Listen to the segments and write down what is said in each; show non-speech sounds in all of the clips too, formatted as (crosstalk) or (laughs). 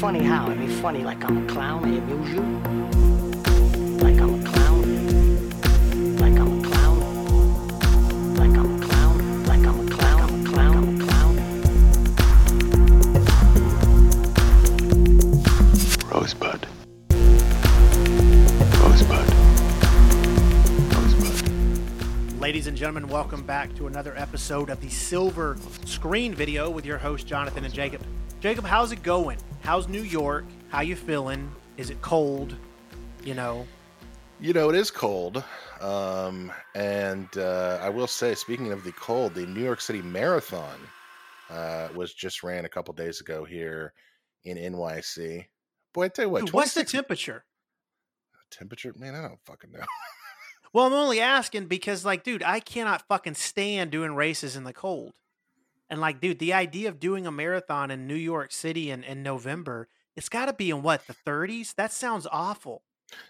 funny how? I mean, funny like I'm a clown. I amuse you. Like I'm a clown. Like I'm a clown. Like I'm a clown. Like I'm a clown. I'm a clown. I'm a clown. Rosebud. Rosebud. Rosebud. Ladies and gentlemen, welcome back to another episode of the Silver Screen Video with your host Jonathan and Jacob. Jacob, how's it going? How's New York? How you feeling? Is it cold? You know, You know, it is cold. Um, and uh, I will say, speaking of the cold, the New York City Marathon uh, was just ran a couple days ago here in NYC. Boy, I tell you what, Dude, what's the temperature? temperature? Man, I don't fucking know. (laughs) Well, I'm only asking because, like, dude, I cannot fucking stand doing races in the cold. And, like, dude, the idea of doing a marathon in New York City in, in November, it's got to be in what, the 30s? That sounds awful.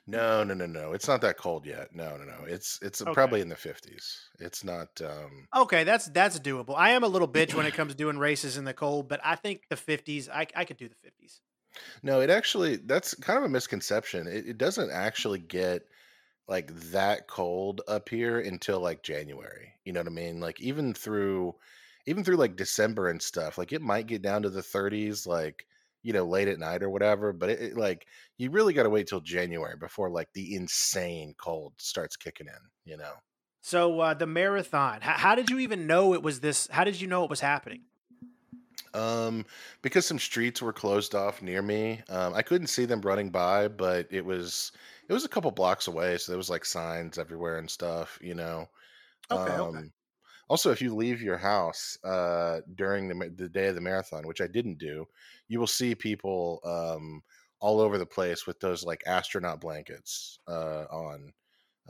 No, no, no, no. It's not that cold yet. No, no, no. It's it's Okay. probably in the fifties. It's not. um Okay, that's that's doable. I am a little bitch when it comes to doing races in the cold, but I think the 50s, I, I could do the 50s. No, it actually that's kind of a misconception. It, it doesn't actually get like that cold up here until like January. You know what I mean? Like even through even through like December and stuff, like it might get down to the 30s like, you know, late at night or whatever, but it, it, like you really got to wait till January before like the insane cold starts kicking in, you know. So uh, the marathon, how, how did you even know it was this? How did you know it was happening? Um, because some streets were closed off near me. Um, I couldn't see them running by, but it was it was a couple blocks away, so there was like signs everywhere and stuff, you know. Okay, okay. Also, if you leave your house uh, during the the day of the marathon, which I didn't do, you will see people um, all over the place with those like astronaut blankets uh, on.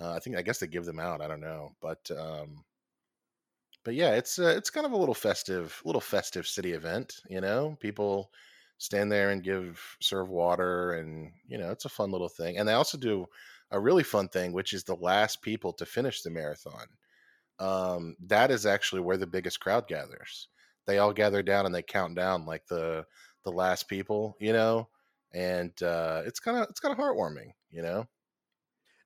Uh, I think I guess they give them out. I don't know, but um, but yeah, it's uh, it's kind of a little festive, little festive city event. You know, people stand there and give serve water, and you know, it's a fun little thing. And they also do a really fun thing, which is the last people to finish the marathon. Um, that is actually where the biggest crowd gathers. They all gather down and they count down like the the last people, you know, and uh, it's kind of it's kind of heartwarming, you know.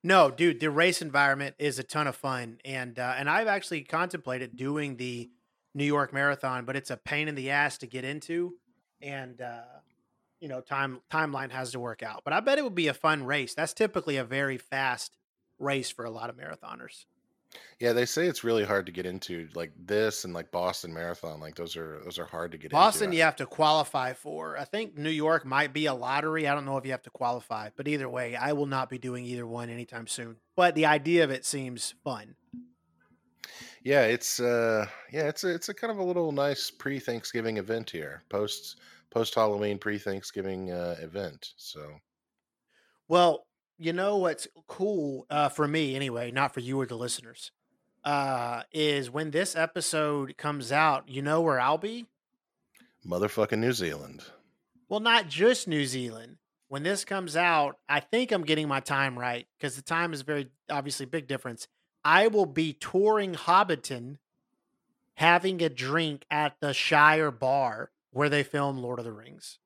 No, dude, the race environment is a ton of fun, and uh, and I've actually contemplated doing the New York Marathon, but it's a pain in the ass to get into, and uh, you know, time timeline has to work out. But I bet it would be a fun race. That's typically a very fast race for a lot of marathoners. Yeah, they say it's really hard to get into like this and like Boston Marathon. Like those are those are hard to get Boston, into. you have to qualify for. I think New York might be a lottery. I don't know if you have to qualify, but either way, I will not be doing either one anytime soon. But the idea of it seems fun. Yeah, it's uh yeah, it's a it's a kind of a little nice pre-Thanksgiving event here. Post post Halloween pre-Thanksgiving uh event. So Well, you know what's cool uh, for me, anyway, not for you or the listeners, uh, is when this episode comes out. You know where I'll be? motherfucking New Zealand. Well, not just New Zealand. When this comes out, I think I'm getting my time right because the time is very obviously big difference. I will be touring Hobbiton, having a drink at the Shire Bar where they film Lord of the Rings.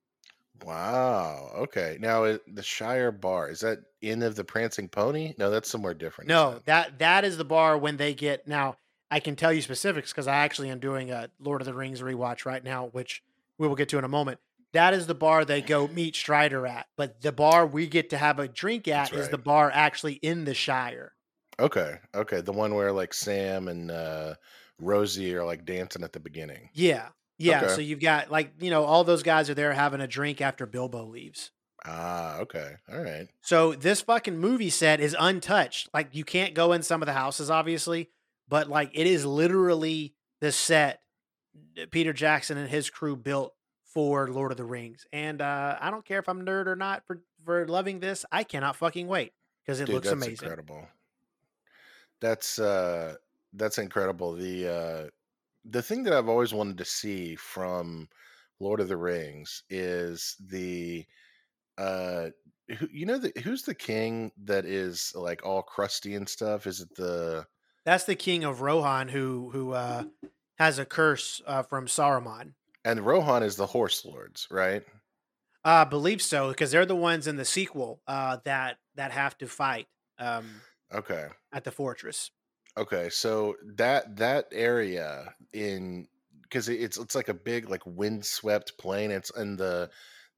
Wow. Okay. Now the Shire Bar is that Inn of the Prancing Pony? No, that's somewhere different. No, that that is the bar when they get now. I can tell you specifics because I actually am doing a Lord of the Rings rewatch right now, which we will get to in a moment. That is the bar they go meet Strider at, but the bar we get to have a drink at That's is the bar actually in the Shire. Okay. Okay. The one where like Sam and uh Rosie are like dancing at the beginning. Yeah, yeah. Okay. So you've got like you know all those guys are there having a drink after Bilbo leaves. Ah, okay. All right. So this fucking movie set is untouched. Like you can't go in some of the houses, obviously, but like it is literally the set that Peter Jackson and his crew built for Lord of the Rings. And uh, I don't care if I'm nerd or not for for loving this. I cannot fucking wait because it Dude, looks that's amazing. incredible. That's uh that's incredible. The uh the thing that I've always wanted to see from Lord of the Rings is the uh who, you know the who's the king that is like all crusty and stuff? Is it the That's the king of Rohan who who uh, has a curse uh, from Saruman. and Rohan is the horse lords, right? Uh, I believe so because they're the ones in the sequel uh, that that have to fight um, Okay. at the fortress. Okay, so that that area in because it's it's like a big like windswept plain. It's and the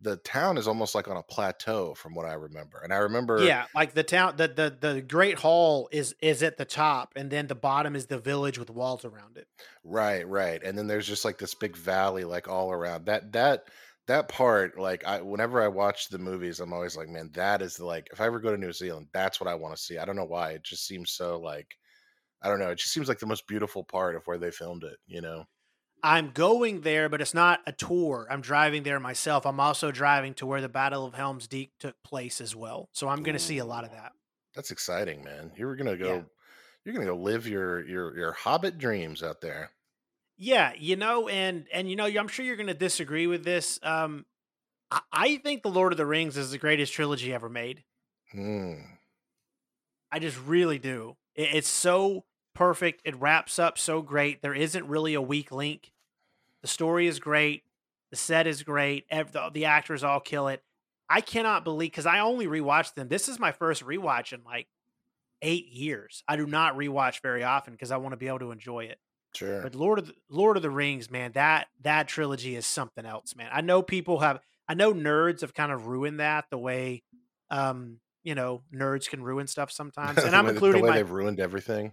the town is almost like on a plateau from what I remember. And I remember Yeah, like the town, the the the Great Hall is is at the top, and then the bottom is the village with walls around it. right, right. And then there's just like this big valley like all around. That that that part like I whenever I watch the movies, I'm always like, man, that is like if I ever go to New Zealand, that's what I want to see. I don't know why. It just seems so like I don't know. It just seems like the most beautiful part of where they filmed it, you know. I'm going there, but it's not a tour. I'm driving there myself. I'm also driving to where the Battle of Helm's Deep took place as well. So I'm going to see a lot of that. That's exciting, man. You're gonna Yeah. go. You're gonna go live your your your Hobbit dreams out there. Yeah, you know, and and you know, I'm sure you're going to disagree with this. Um, I, I think the Lord of the Rings is the greatest trilogy ever made. Hmm. I just really do. It, it's so perfect. It wraps up so great. There isn't really a weak link. The story is great. The set is great. The, the actors all kill it. I cannot believe because I only rewatched them. This is my first rewatch in like eight years. I do not rewatch very often because I want to be able to enjoy it. Sure. But Lord of the, Lord of the Rings, man, that that trilogy is something else, man. I know people have, I know nerds have kind of ruined that the way, um, you know, nerds can ruin stuff (laughs) sometimes, and I'm way, the way my, they've ruined everything.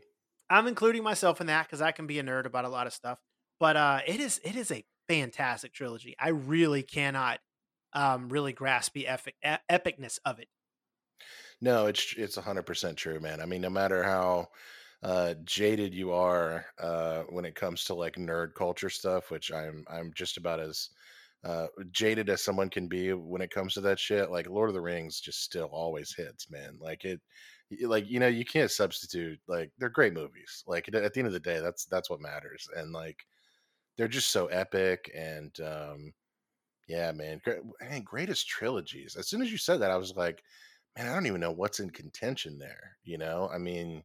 I'm including myself in that because I can be a nerd about a lot of stuff. But uh, it is it is a fantastic trilogy. I really cannot um really grasp the epic, epicness of it. No, it's it's hundred percent true, man. I mean, no matter how uh jaded you are uh when it comes to like nerd culture stuff, which I'm I'm just about as uh jaded as someone can be when it comes to that shit. Like Lord of the Rings just still always hits, man. Like it like you know, you can't substitute like they're great movies. Like at the end of the day, that's that's what matters. And like they're just so epic and um yeah, man. Man, greatest trilogies. As soon as you said that, I was like, man, I don't even know what's in contention there. You know, I mean,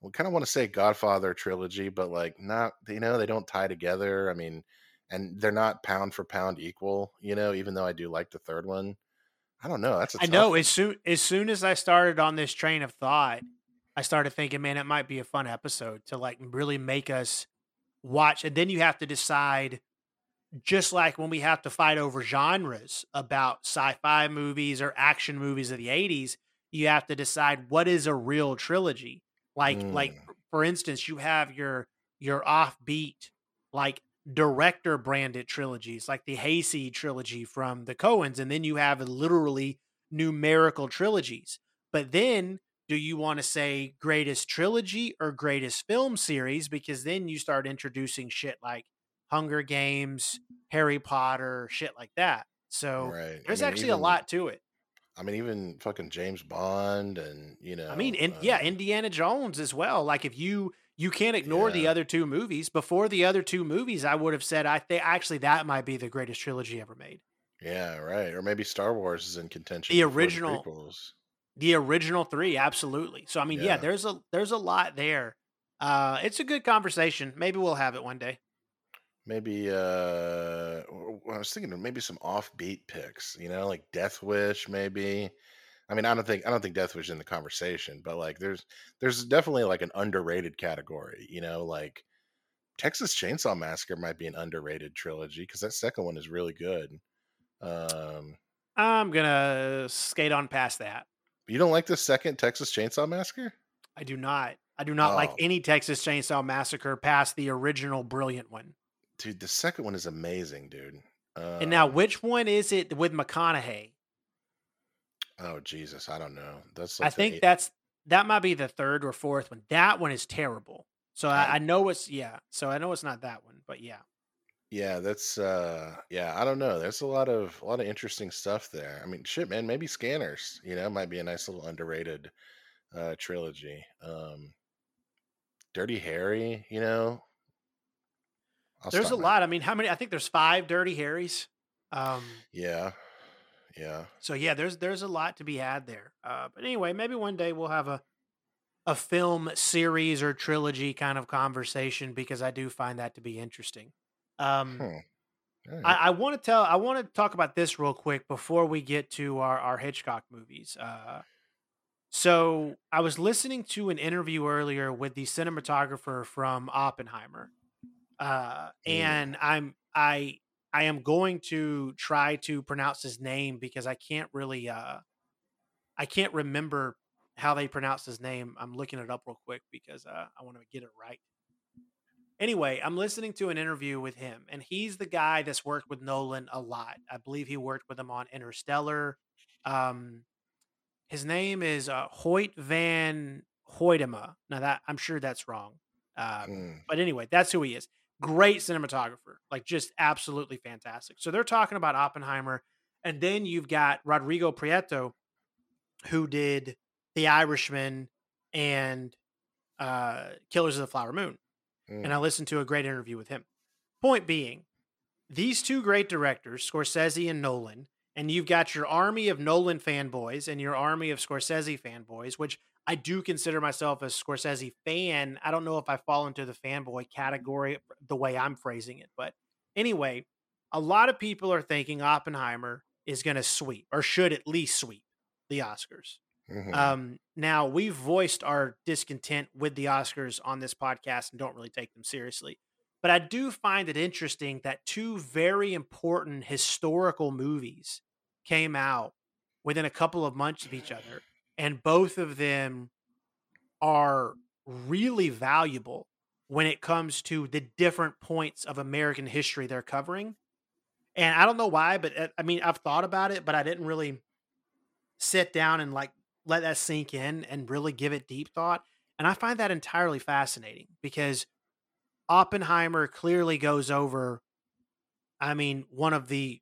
we kind of want to say Godfather trilogy, but like, not, you know, they don't tie together. I mean, and they're not pound for pound equal, you know, even though I do like the third one. I don't know. That's I know one. as soon as soon as I started on this train of thought, I started thinking, man, it might be a fun episode to like really make us watch, and then you have to decide just like when we have to fight over genres about sci-fi movies or action movies of the 80s you have to decide what is a real trilogy like like Mm, for instance you have your your offbeat like director branded trilogies like the hayseed trilogy from the coens and then you have literally numerical trilogies but then do you want to say greatest trilogy or greatest film series because then you start introducing shit like Hunger Games, Harry Potter, shit like that. So right. I there's mean, actually a lot to it. I mean, even fucking James Bond and, you know. I mean, know, and yeah, uh, Indiana Jones as well. Like if you you can't ignore the other two movies. Before the other two movies, I would have said I think actually that might be the greatest trilogy ever made. yeah, right. Or maybe Star Wars is in contention The before the original the original 3, absolutely. So I mean, yeah, Yeah. there's a there's a lot there. Uh it's a good conversation. Maybe we'll have it one day. Maybe uh I was thinking of maybe some offbeat picks, you know, like Death Wish maybe. I mean, I don't think I don't think Death Wish is in the conversation, but like there's there's definitely like an underrated category, you know, like Texas Chainsaw Massacre might be an underrated trilogy because that second one is really good. Um I'm going to skate on past that. you don't like the second Texas Chainsaw Massacre? I do not. I do not like Oh, any Texas Chainsaw Massacre past the original brilliant one. dude, the second one is amazing, dude. And now, Um which one is it with McConaughey? Oh Jesus, I don't know. That's I like the think eight that's that might be the third or fourth one. That one is terrible. So I, I I know it's yeah. So I know it's not that one, but yeah. Yeah, that's uh yeah, I don't know. There's a lot of a lot of interesting stuff there. I mean, shit, man, maybe Scanners, you know, might be a nice little underrated uh trilogy. Um Dirty Harry, you know, I'll There's a my lot. I mean, how many? I think there's five Dirty Harrys. Um. Yeah, yeah. So yeah, there's there's a lot to be had there. Uh. But anyway, maybe one day we'll have a a film series or trilogy kind of conversation because I do find that to be interesting. Um. Hmm. Right. I, I want to tell. I want to talk about this real quick before we get to our our Hitchcock movies. Uh, so I was listening to an interview earlier with the cinematographer from Oppenheimer, uh, and I'm I I am going to try to pronounce his name because I can't really uh I can't remember how they pronounce his name. I'm looking it up real quick because uh, I want to get it right. Anyway, I'm listening to an interview with him, and he's the guy that's worked with Nolan a lot. I believe he worked with him on Interstellar. Um, his name is uh, Hoyte Van Hoytema. Now that I'm sure that's wrong, um, Mm. but anyway, that's who he is. Great cinematographer, like just absolutely fantastic. So they're talking about Oppenheimer, and then you've got Rodrigo Prieto, who did The Irishman and uh, Killers of the Flower Moon Mm. and I listened to a great interview with him. Point being, these two great directors, Scorsese and Nolan, and you've got your army of Nolan fanboys and your army of Scorsese fanboys, which I do consider myself a Scorsese fan. I don't know if I fall into the fanboy category the way I'm phrasing it, but anyway, a lot of people are thinking Oppenheimer is going to sweep or should at least sweep the Oscars. Mhm. Um, now we've voiced our discontent with the Oscars on this podcast and don't really take them seriously. But I do find it interesting that two very important historical movies came out within a couple of months of each other, and both of them are really valuable when it comes to the different points of American history they're covering. And I don't know why, but uh, I mean, I've thought about it, but I didn't really sit down and like let that sink in and really give it deep thought. And I find that entirely fascinating because Oppenheimer clearly goes over, I mean, one of the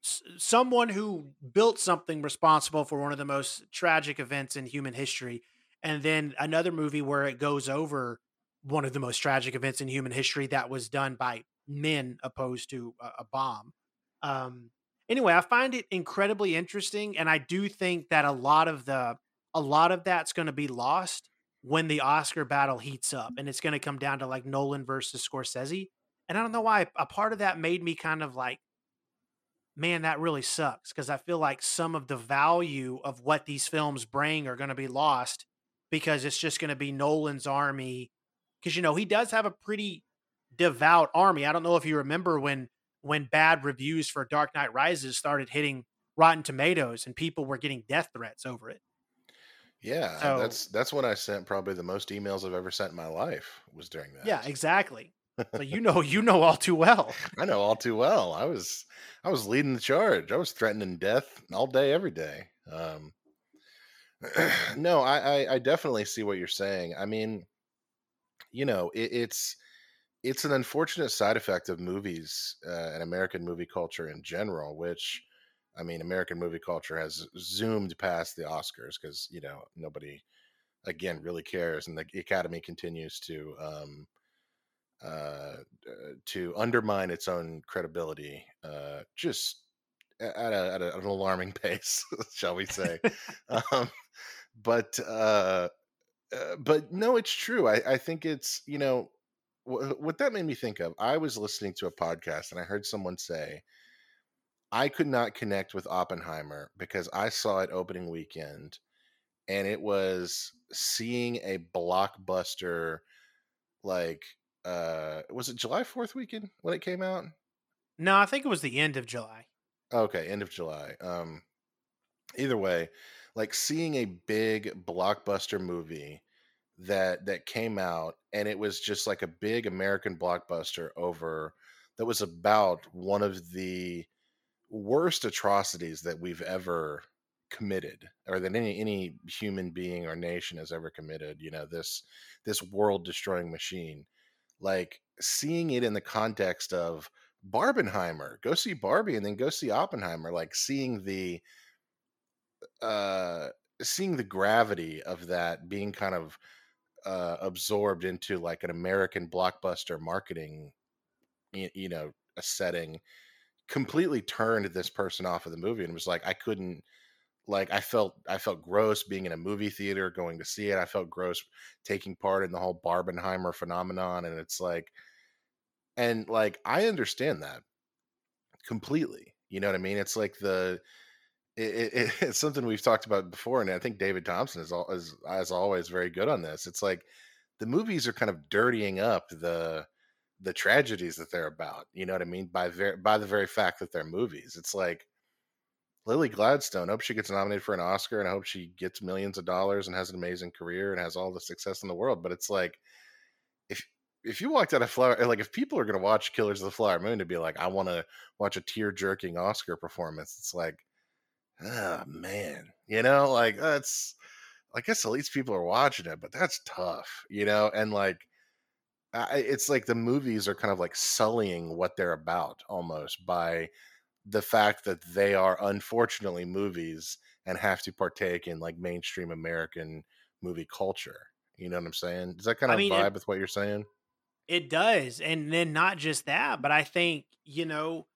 someone who built something responsible for one of the most tragic events in human history. And then another movie where it goes over one of the most tragic events in human history that was done by men opposed to a, a bomb. Um, anyway, I find it incredibly interesting, and I do think that a lot of the a lot of that's going to be lost when the Oscar battle heats up, and it's going to come down to like Nolan versus Scorsese. And I don't know why a part of that made me kind of like, man, that really sucks because I feel like some of the value of what these films bring are going to be lost because it's just going to be Nolan's army. Because you know he does have a pretty devout army. I don't know if you remember when when bad reviews for Dark Knight Rises started hitting Rotten Tomatoes and people were getting death threats over it. Yeah, So- that's that's when I sent probably the most emails I've ever sent in my life was during that. Yeah, exactly. You know you know all too well. I know all too well. I was I was leading the charge. I was threatening death all day, every day. Um, (clears throat) no, I, I I definitely see what you're saying. I mean, you know, it, it's it's an unfortunate side effect of movies uh, and American movie culture in general, which I mean, American movie culture has zoomed past the Oscars because you know nobody again really cares, and the Academy continues to um, uh, uh, to undermine its own credibility, uh, just a- at, a, at an alarming (laughs) pace, shall we say? um, but uh, uh, but no, it's true. I, I think it's you know wh- what that made me think of. I was listening to a podcast and I heard someone say. I could not connect with Oppenheimer because I saw it opening weekend and it was seeing a blockbuster like uh was it July 4th weekend when it came out? No, I think it was the end of July. Okay, end of July. Um either way, like seeing a big blockbuster movie that that came out and it was just like a big American blockbuster over that was about one of the worst atrocities that we've ever committed or that any any human being or nation has ever committed you know this this world destroying machine like seeing it in the context of barbenheimer go see barbie and then go see oppenheimer like seeing the uh seeing the gravity of that being kind of uh absorbed into like an american blockbuster marketing y- you know a setting completely turned this person off of the movie and was like I couldn't like I felt I felt gross being in a movie theater going to see it. I felt gross taking part in the whole Barbenheimer phenomenon and it's like and like I understand that. completely. You know what I mean? It's like the it, it, (laughs) it's something we've talked about before, and I think David Thomson is, all, is as always very good on this. It's like the movies are kind of dirtying up the the tragedies that they're about. You know what I mean? By ver- by the very fact that they're movies, it's like Lily Gladstone. I hope she gets nominated for an Oscar, and I hope she gets millions of dollars and has an amazing career and has all the success in the world. But it's like if if you walked out of Flower, like if people are to watch Killers of the Flower Moon to be like, I want to watch a tear jerking Oscar performance, it's like, oh man, you know, like that's. I guess at least people are watching it, but that's tough, you know, and like I, it's like the movies are kind of like sullying what they're about almost by the fact that they are unfortunately movies and have to partake in like mainstream American movie culture. You know what I'm saying? Does that kind I of mean, vibe it, with what you're saying? it does. And then not just that, but I think, you know,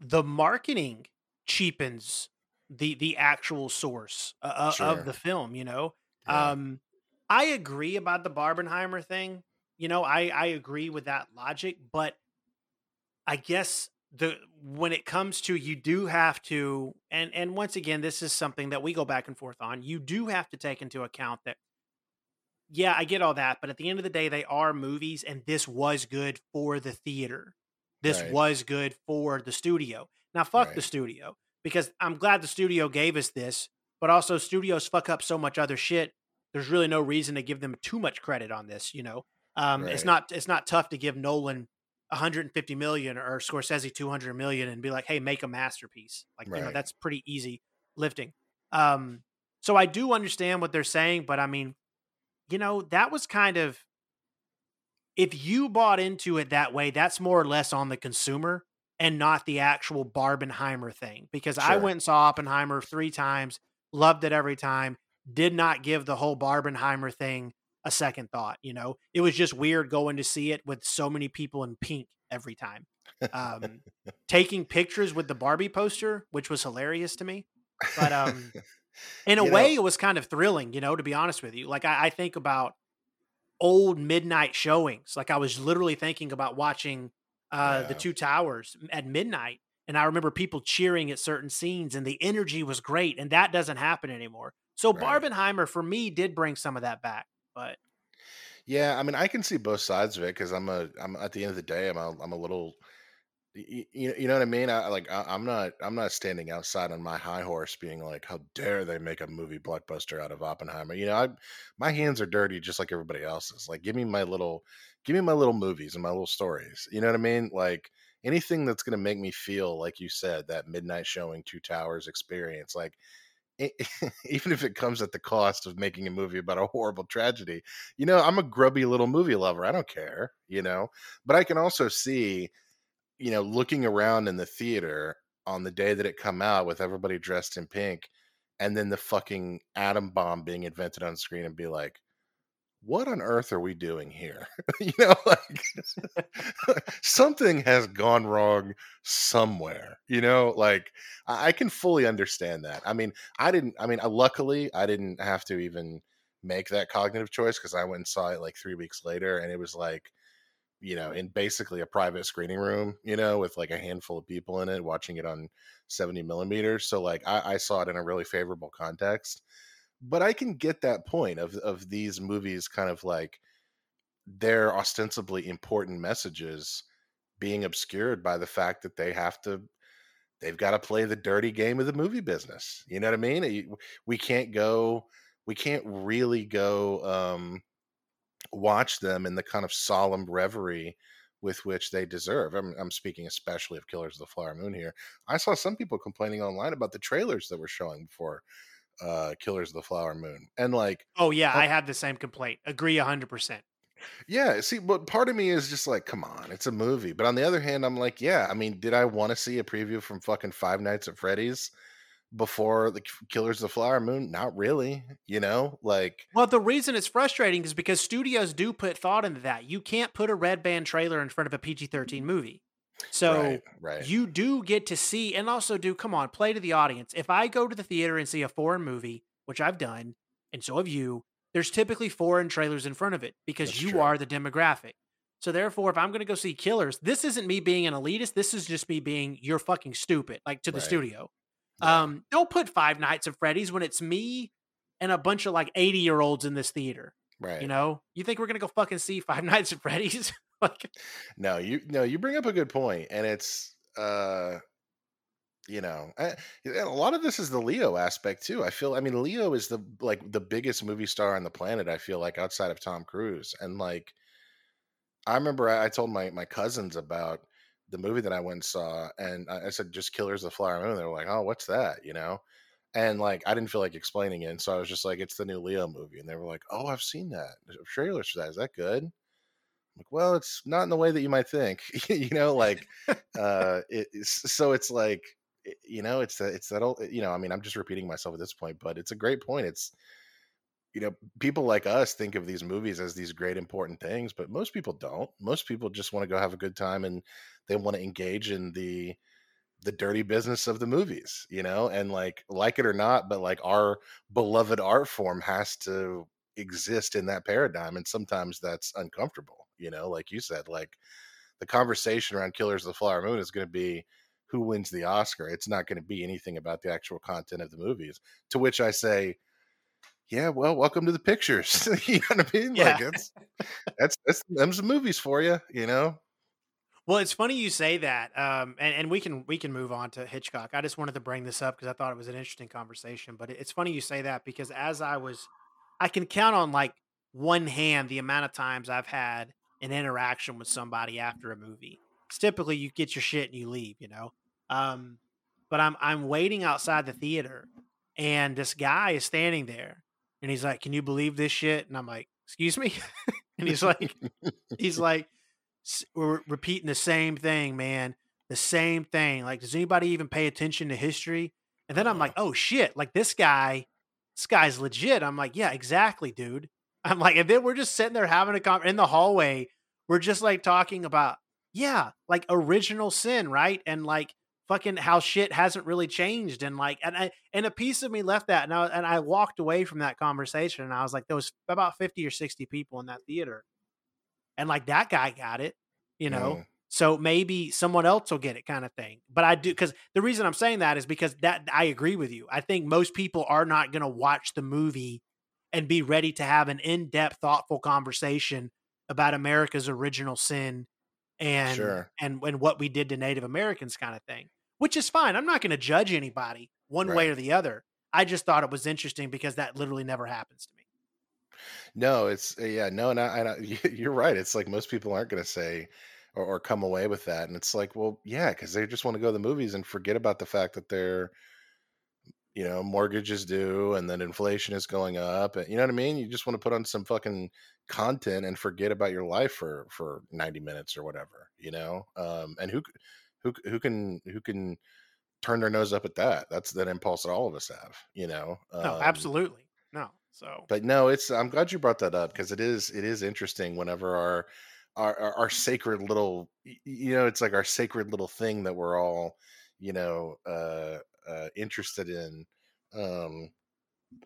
the marketing cheapens the the actual source uh, uh, of the film, you know. Yeah. Um I agree about the Barbenheimer thing. You know, I I agree with that logic, but I guess the when it comes to you do have to and and once again this is something that we go back and forth on. You do have to take into account that yeah, I get all that, but at the end of the day they are movies and this was good for the theater. This Right. was good for the studio. Now fuck the studio because I'm glad the studio gave us this, but also studios fuck up so much other shit. There's really no reason to give them too much credit on this, you know. Um, it's not it's not tough to give Nolan 150 million or Scorsese 200 million and be like, "Hey, make a masterpiece." Like, you know, that's pretty easy lifting. Um, so I do understand what they're saying, but I mean, you know, that was kind of if you bought into it that way, that's more or less on the consumer and not the actual Barbenheimer thing. Because I went and saw Oppenheimer three times, loved it every time, did not give the whole Barbenheimer thing a second thought. You know, it was just weird going to see it with so many people in pink every time. Um, (laughs) taking pictures with the Barbie poster, which was hilarious to me. But um, (laughs) in a You know- way, it was kind of thrilling, you know, to be honest with you. Like I, I think about old midnight showings. Like I was literally thinking about watching uh the two towers at midnight. And I remember people cheering at certain scenes and the energy was great. And that doesn't happen anymore. So Right. Barbenheimer for me did bring some of that back. But Yeah, I mean, I can see both sides of it because I'm a, I'm at the end of the day, I'm a, I'm a little, you, you know what I mean? I like, I, I'm not, I'm not standing outside on my high horse, being like, how dare they make a movie blockbuster out of Oppenheimer? You know, I, my hands are dirty just like everybody else's. Like, give me my little, give me my little movies and my little stories. You know what I mean? Like anything that's gonna make me feel like you said that midnight showing, Two Towers experience, like. (laughs) Even if it comes at the cost of making a movie about a horrible tragedy, you know, I'm a grubby little movie lover. I don't care, you know. But I can also see, you know, looking around in the theater on the day that it come out with everybody dressed in pink, and then the fucking atom bomb being invented on screen, and be like, "What on earth are we doing here?" (laughs) you know, (laughs) like (laughs) something has gone wrong somewhere. You know, like I, I can fully understand that. I mean, I didn't. I mean, uh, luckily, I didn't have to even make that cognitive choice because I went and saw it like three weeks later, and it was like, you know, in basically a private screening room, you know, with like a handful of people in it, watching it on seventy millimeters. So like, I, I saw it in a really favorable context. But I can get that point of of these movies, kind of like their ostensibly important messages being obscured by the fact that they have to they've got to play the dirty game of the movie business. You know what I mean? We can't go, we can't really go um, watch them in the kind of solemn reverie with which they deserve. I'm, I'm speaking especially of Killers of the Flower Moon here. I saw some people complaining online about the trailers that were showing before uh, Killers of the Flower Moon, and like oh yeah, Oh. I have the same complaint. Agree hundred percent. Yeah, see, but part of me is just like, come on, it's a movie. But on the other hand, I'm like, yeah, I mean, did I want to see a preview from fucking Five Nights at Freddy's before the Killers of the Flower Moon? Not really, you know? Like, Well, the reason it's frustrating is because studios do put thought into that. You can't put a red band trailer in front of a PG thirteen movie. So right, right. you do get to see and also do come on play to the audience if i go to the theater and see a foreign movie which i've done and so have you there's typically foreign trailers in front of it because That's you true. are the demographic So therefore, if I'm going to go see Killers, this isn't me being an elitist. This is just me being you're fucking stupid, like to the Right. studio. Yeah. Um, don't put Five Nights at Freddy's when it's me and a bunch of like 80 year olds in this theater. right. You know, you think we're gonna go fucking see Five Nights at Freddy's? (laughs) like, No, you no, you bring up a good point, and it's uh, you know, I, and a lot of this is the Leo aspect too. I feel, I mean, Leo is the like the biggest movie star on the planet. I feel like outside of Tom Cruise, and like, I remember I, I told my my cousins about the movie that I went and saw, and I, I said just Killers of the Flower Moon. They were like, "Oh, what's that?" You know. And like I didn't feel like explaining it, and so I was just like, "It's the new Leo movie," and they were like, "Oh, I've seen that. Trailers for that. Is that good?" Like well it's not in the way that you might think (laughs) you know like uh (laughs) it, so it's like you know it's that it's that old you know i mean i'm just repeating myself at this point but it's a great point it's you know people like us think of these movies as these great important things but most people don't most people just want to go have a good time and they want to engage in the the dirty business of the movies you know and like like it or not but like our beloved art form has to exist in that paradigm and sometimes that's uncomfortable you know like you said like the conversation around killers of the flower moon is going to be who wins the oscar it's not going to be anything about the actual content of the movies to which i say yeah well welcome to the pictures (laughs) you know what i mean like Yeah. it's that's that's them's the movies for you you know well, it's funny you say that. Um, and, and we can we can move on to Hitchcock. I just wanted to bring this up because I thought it was an interesting conversation. But it's funny you say that because as I was, I can count on like one hand the amount of times I've had an interaction with somebody after a movie. It's typically you get your shit and you leave, you know. Um, but I'm I'm waiting outside the theater, and this guy is standing there, and he's like, "Can you believe this shit?" And I'm like, "Excuse me," (laughs) and he's like, he's (laughs) like, "We're repeating the same thing, man, the same thing. Like, does anybody even pay attention to history?" And then I'm like, "Oh shit!" Like this guy, this guy's legit. I'm like, "Yeah, exactly, dude." I'm like, and then we're just sitting there having a con in the hallway. We're just like talking about, yeah, like original sin, right? And like fucking how shit hasn't really changed. And like, and I, and a piece of me left that, and I and I walked away from that conversation, and I was like, there was about fifty or sixty people in that theater, and like that guy got it, you know. So maybe someone else will get it, kind of thing. But I do because the reason I'm saying that is because that I agree with you. I think most people are not going to watch the movie and be ready to have an in-depth, thoughtful conversation about America's original sin and Sure. and and what we did to Native Americans, kind of thing. Which is fine. I'm not going to judge anybody one way or the other. I just thought it was interesting because that literally never happens to me. No, it's uh, yeah, no, and I, and I, (laughs) you're right. It's like most people aren't going to say or, or come away with that, and it's like, well, yeah, because they just want to go to the movies and forget about the fact that their, you know, mortgages due and then inflation is going up, and you know what I mean. You just want to put on some fucking content and forget about your life for for 90 minutes or whatever, you know. Um, and who who who can who can turn their nose up at that? That's that impulse that all of us have, you know. No, Um, absolutely. No. So but no it's i'm glad you brought that up because it is it is interesting whenever our our our our sacred little you know it's like our sacred little thing that we're all you know uh uh interested in um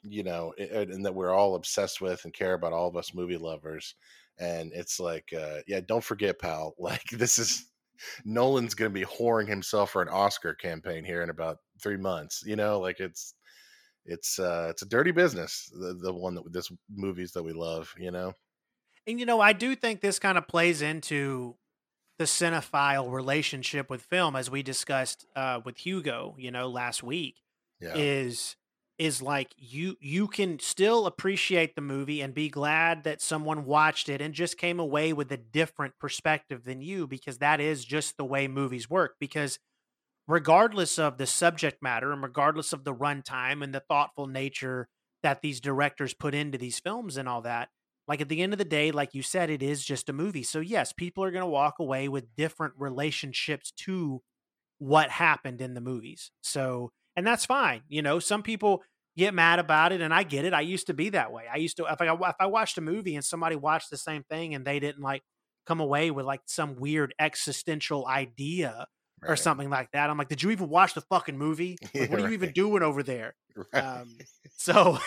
you know a- a- and that we're all obsessed with and care about all of us movie lovers and it's like uh yeah don't forget pal (laughs) like this is nolan's gonna be whoring himself for an oscar campaign here in about three months you know like it's it's uh it's a dirty business the, the one that this movies that we love you know? And you know, I do think this kind of plays into the cinephile relationship with film, as we discussed uh, with Hugo, you know, last week. yeah Is is like you you can still appreciate the movie and be glad that someone watched it and just came away with a different perspective than you because that is just the way movies work. Because regardless of the subject matter and regardless of the runtime and the thoughtful nature that these directors put into these films and all that, like at the end of the day, like you said, it is just a movie. So yes, people are going to walk away with different relationships to what happened in the movies. So, and that's fine. You know, some people get mad about it, and I get it. I used to be that way. I used to if I if I watched a movie and somebody watched the same thing and they didn't like come away with like some weird existential idea or something like that. I'm like, did you even watch the fucking movie? (laughs) Like, what are you even doing over there? (laughs) right. Um, so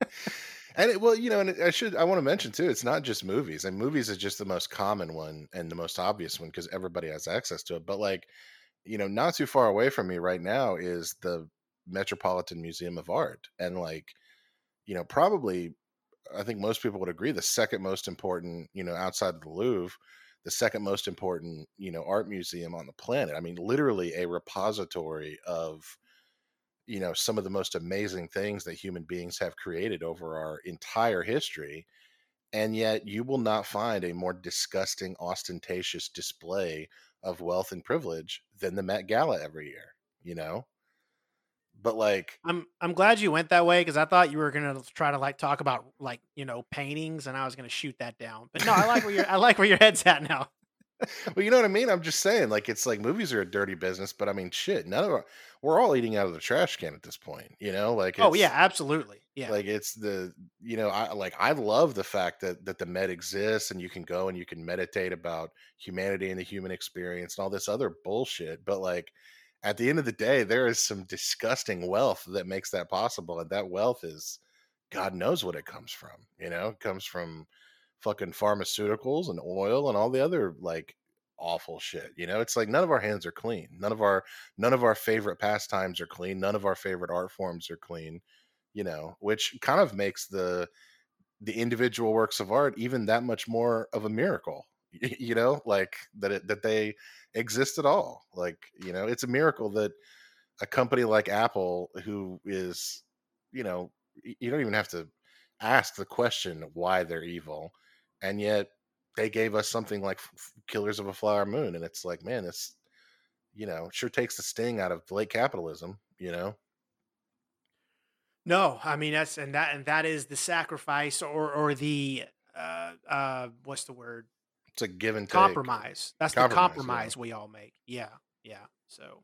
(laughs) And it, well, you know, and it, I should I want to mention too, it's not just movies. And movies is just the most common one and the most obvious one because everybody has access to it. But like, you know, not too far away from me right now is the Metropolitan Museum of Art, and like, you know, probably I think most people would agree the second most important, you know, outside of the Louvre, the second most important, you know, art museum on the planet. I mean, literally a repository of you know some of the most amazing things that human beings have created over our entire history and yet you will not find a more disgusting ostentatious display of wealth and privilege than the Met Gala every year you know but like I'm I'm glad you went that way because I thought you were gonna try to like talk about like you know paintings and I was gonna shoot that down. But no, I like where your I like where your head's at now. Well, you know what I mean. I'm just saying, like, it's like movies are a dirty business, but I mean, shit, none of our, we're all eating out of the trash can at this point. You know, like, Oh yeah, absolutely. Yeah. like it's the you know, I like I love the fact that that the Met exists and you can go and you can meditate about humanity and the human experience and all this other bullshit. But like, at the end of the day, there is some disgusting wealth that makes that possible, and that wealth is God knows what it comes from. You know, it comes from fucking pharmaceuticals and oil and all the other like awful shit. You know, it's like none of our hands are clean. None of our none of our favorite pastimes are clean. None of our favorite art forms are clean. You know, which kind of makes the the individual works of art even that much more of a miracle. (laughs) You know, like that it, that they exist at all. Like you know, it's a miracle that a company like Apple, who is you know, you don't even have to ask the question why they're evil and yet they gave us something like Killers of a Flower Moon, and it's like, man, this you know sure takes the sting out of late capitalism. You know, No, I mean that's and that and that is the sacrifice or or the uh uh what's the word? it's a give and take. Compromise. That's the Compromise, yeah. compromise we all make. Yeah. Yeah. So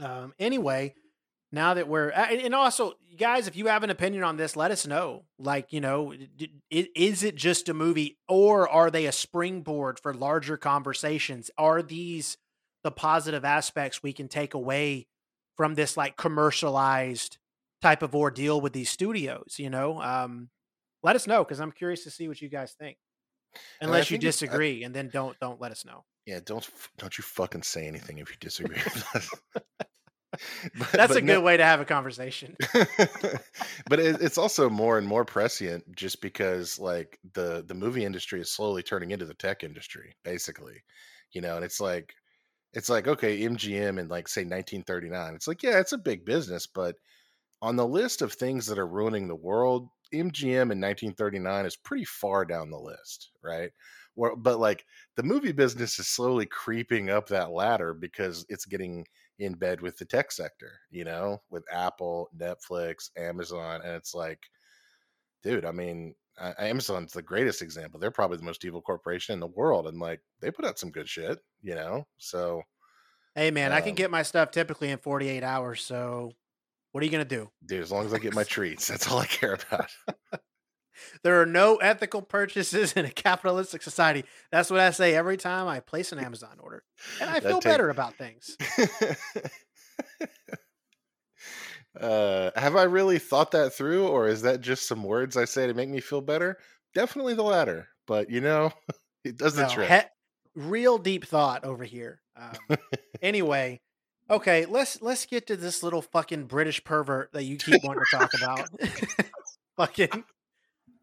um anyway, now that we're and also guys if you have an opinion on this let us know. Like you know is it just a movie or are they a springboard for larger conversations? Are these the positive aspects we can take away from this like commercialized type of ordeal with these studios you know? Um let us know because i'm curious to see what you guys think. I unless you think I- disagree and then don't don't let us know. Yeah, don't don't you fucking say anything if you disagree (laughs) with us. (laughs) But- that's but a good no- way to have a conversation. (laughs) But it, it's also more and more prescient just because like the the movie industry is slowly turning into the tech industry basically you know and it's like it's like okay mgm in like say 1939 it's like yeah it's a big business but on the list of things that are ruining the world mgm in 1939 is pretty far down the list right? Where, but like the movie business is slowly creeping up that ladder because it's getting in bed with the tech sector, you know, with Apple, Netflix, Amazon, and it's like, dude, I mean, Amazon's the greatest example. They're probably the most evil corporation in the world, and like they put out some good shit, you know. So, Hey man, I can Um, get my stuff typically in 48 hours. So what are you gonna do? dude, as long as I get my treats, that's all I care about. (laughs) There are no ethical purchases (laughs) in a capitalistic society. That's what I say every time I place an Amazon order. And I (laughs) feel take- better about things. (laughs) uh, have I really thought that through, or is that just some words I say to make me feel better? Definitely the latter, but you know, it does the No, trick. he- real deep thought over here. Um, anyway, okay, let's let's get to this little fucking British pervert that you keep wanting to talk about. fucking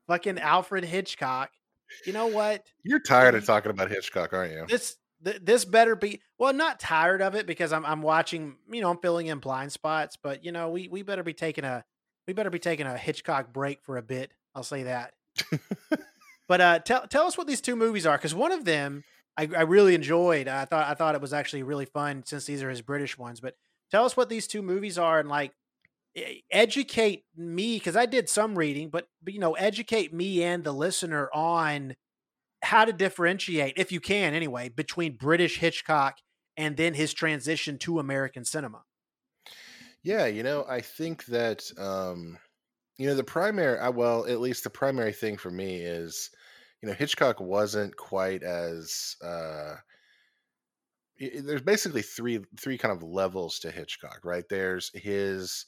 fucking Alfred Hitchcock. You know what? You're tired of talking about Hitchcock, aren't you? this th- this better be well not tired of it because i'm i'm watching you know i'm filling in blind spots but you know we we better be taking a we better be taking a hitchcock break for a bit i'll say that but uh tell tell us what these two movies are because one of them I, I really enjoyed i thought i thought it was actually really fun since these are his british ones but tell us what these two movies are and like educate me because i did some reading but, but you know educate me and the listener on how to differentiate, if you can anyway, between British Hitchcock and then his transition to American cinema. Yeah, you know, I think that um you know the primary well, at least the primary thing for me is you know Hitchcock wasn't quite as uh there's basically three three kind of levels to Hitchcock, right? There's his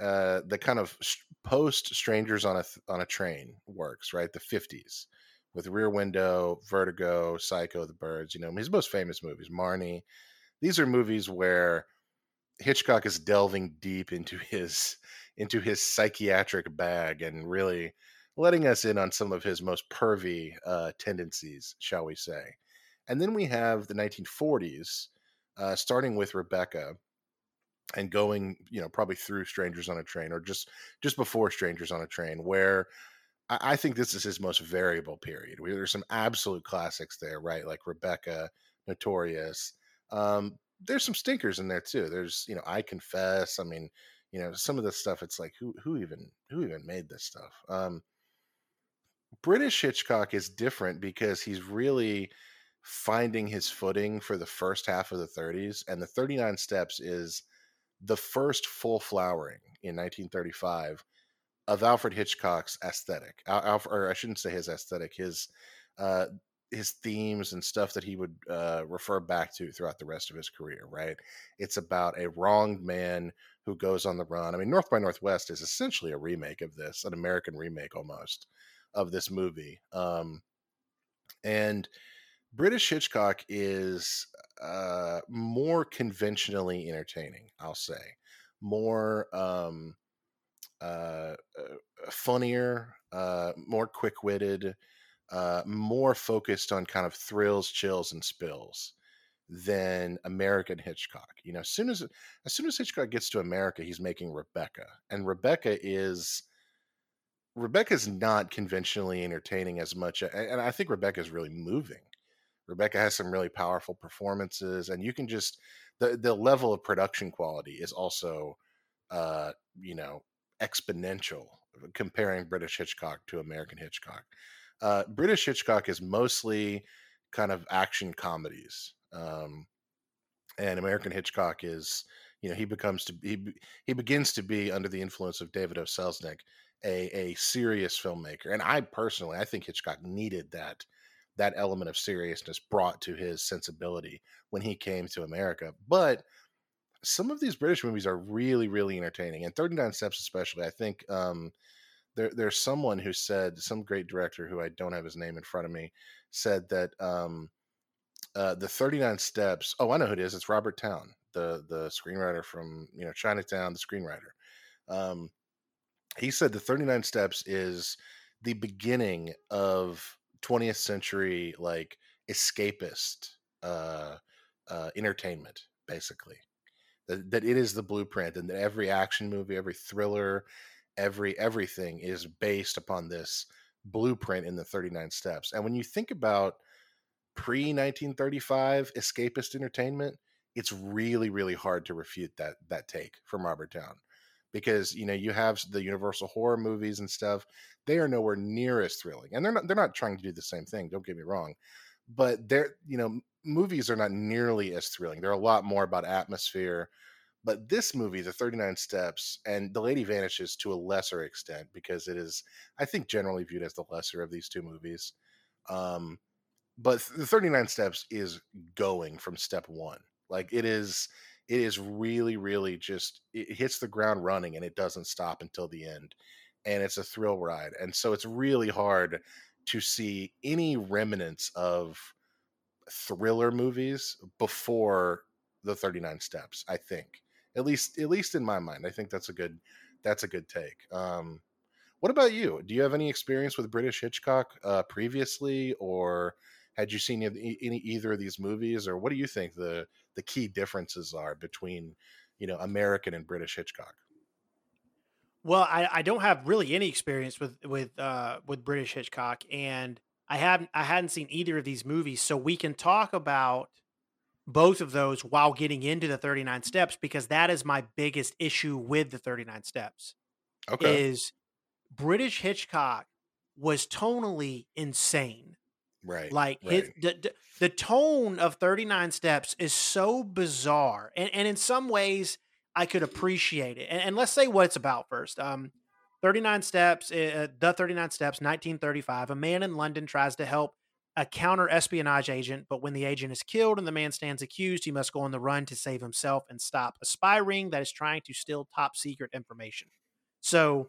uh the kind of post Strangers on a on a Train works, right? The 50s with Rear Window, Vertigo, Psycho, The Birds, you know, his most famous movies, Marnie. These are movies where Hitchcock is delving deep into his into his psychiatric bag and really letting us in on some of his most pervy uh, tendencies, shall we say. And then we have the 1940s, uh, starting with Rebecca and going, you know, probably through Strangers on a Train or just just before Strangers on a Train, where I, I think this is his most variable period. We, there's some absolute classics there, right? Like Rebecca, Notorious. Um, there's some stinkers in there too. There's, you know, I Confess. I mean, you know, some of this stuff. It's like who who even who even made this stuff? Um, British Hitchcock is different because he's really finding his footing for the first half of the 30s, and the 39 Steps is the first full flowering in 1935 of Alfred Hitchcock's aesthetic. Al- or I shouldn't say his aesthetic, his uh, his themes and stuff that he would uh, refer back to throughout the rest of his career. Right? It's about a wronged man who goes on the run. I mean, North by Northwest is essentially a remake of this, an American remake almost of this movie. Um, and British Hitchcock is uh, more conventionally entertaining, I'll say, more um, uh, uh, funnier, uh, more quick witted, uh, more focused on kind of thrills, chills, and spills than American Hitchcock. You know, as soon as as soon as Hitchcock gets to America, he's making Rebecca, and Rebecca is Rebecca's not conventionally entertaining as much, and I think Rebecca is really moving. Rebecca has some really powerful performances, and you can just the the level of production quality is also, uh, you know, exponential comparing British Hitchcock to American Hitchcock. Uh, British Hitchcock is mostly kind of action comedies, um, and American Hitchcock is, you know, he becomes to he he begins to be under the influence of David O. Selznick a a serious filmmaker. And I personally, I think Hitchcock needed that that element of seriousness brought to his sensibility when he came to America. But some of these British movies are really, really entertaining, and 39 Steps especially. I think um, there, there's someone who said, some great director who I don't have his name in front of me, said that um, uh, the 39 Steps. Oh, I know who it is. It's Robert Towne, the the screenwriter from you know Chinatown, the screenwriter. Um, he said the 39 steps is the beginning of 20th century like escapist uh, uh, entertainment basically. That, that it is the blueprint and that every action movie every thriller every everything is based upon this blueprint in the 39 steps. And when you think about pre 1935 escapist entertainment it's really really hard to refute that that take from robert towne because you know you have the universal horror movies and stuff they are nowhere near as thrilling and they're not they're not trying to do the same thing don't get me wrong but they're you know movies are not nearly as thrilling they're a lot more about atmosphere but this movie the 39 steps and the lady vanishes to a lesser extent because it is i think generally viewed as the lesser of these two movies um but the 39 steps is going from step one like it is it is really really just it hits the ground running and it doesn't stop until the end and it's a thrill ride and so it's really hard to see any remnants of thriller movies before the 39 steps i think at least at least in my mind i think that's a good that's a good take um what about you? Do you have any experience with british hitchcock uh previously or had you seen any, any either of these movies or what do you think the the key differences are between you know American and British Hitchcock. Well, I, I don't have really any experience with with uh, with British Hitchcock, and I haven't I hadn't seen either of these movies, so we can talk about both of those while getting into the 39 steps because that is my biggest issue with the 39 steps. Okay. Is British Hitchcock was tonally insane. Right. Like right. his, the, the tone of 39 steps is so bizarre and, and in some ways i could appreciate it and, and let's say what it's about first um 39 steps uh, the 39 steps 1935 a man in london tries to help a counter espionage agent but when the agent is killed and the man stands accused he must go on the run to save himself and stop a spy ring that is trying to steal top secret information so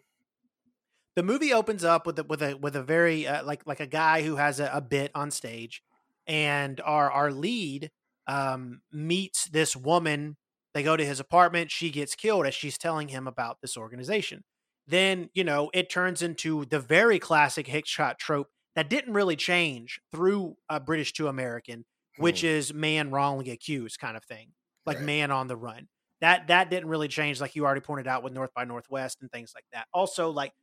the movie opens up with a, with a with a very uh, like like a guy who has a, a bit on stage, and our our lead um, meets this woman. They go to his apartment. She gets killed as she's telling him about this organization. Then you know it turns into the very classic Hitchcock trope that didn't really change through uh, British to American, which Hmm. is man wrongly accused kind of thing, like Right. man on the run. That that didn't really change, like you already pointed out with North by Northwest and things like that. Also, like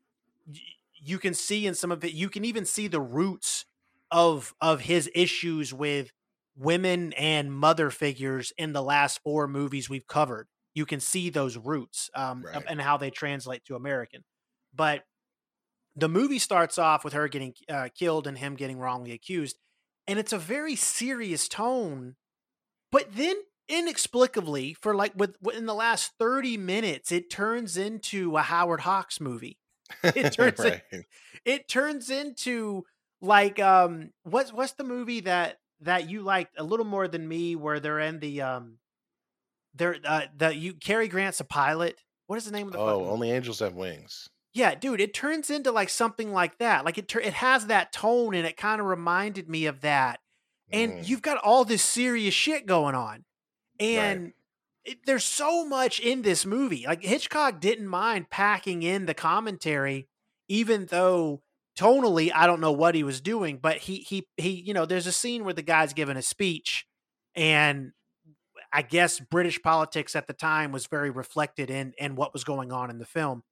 you can see in some of it, you can even see the roots of of his issues with women and mother figures in the last four movies we've covered. You can see those roots um, Right. and how they translate to American. But the movie starts off with her getting uh, killed and him getting wrongly accused, and it's a very serious tone. But then, inexplicably, for like with in the last thirty minutes, it turns into a Howard Hawks movie. It (laughs) turns right. It turns into like um, what's what's the movie that that you liked a little more than me, where they're in the um, they're uh, the you Cary Grant's a pilot. What is the name of the Oh, fucking- only angels have wings. yeah, dude, it turns into like something like that. Like it, tur- it has that tone, and it kind of reminded me of that. And Mm. you've got all this serious shit going on, and it, there's so much in this movie. Like Hitchcock didn't mind packing in the commentary, even though tonally I don't know what he was doing. But he he he, you know, there's a scene where the guy's giving a speech, and I guess British politics at the time was very reflected in in what was going on in the film.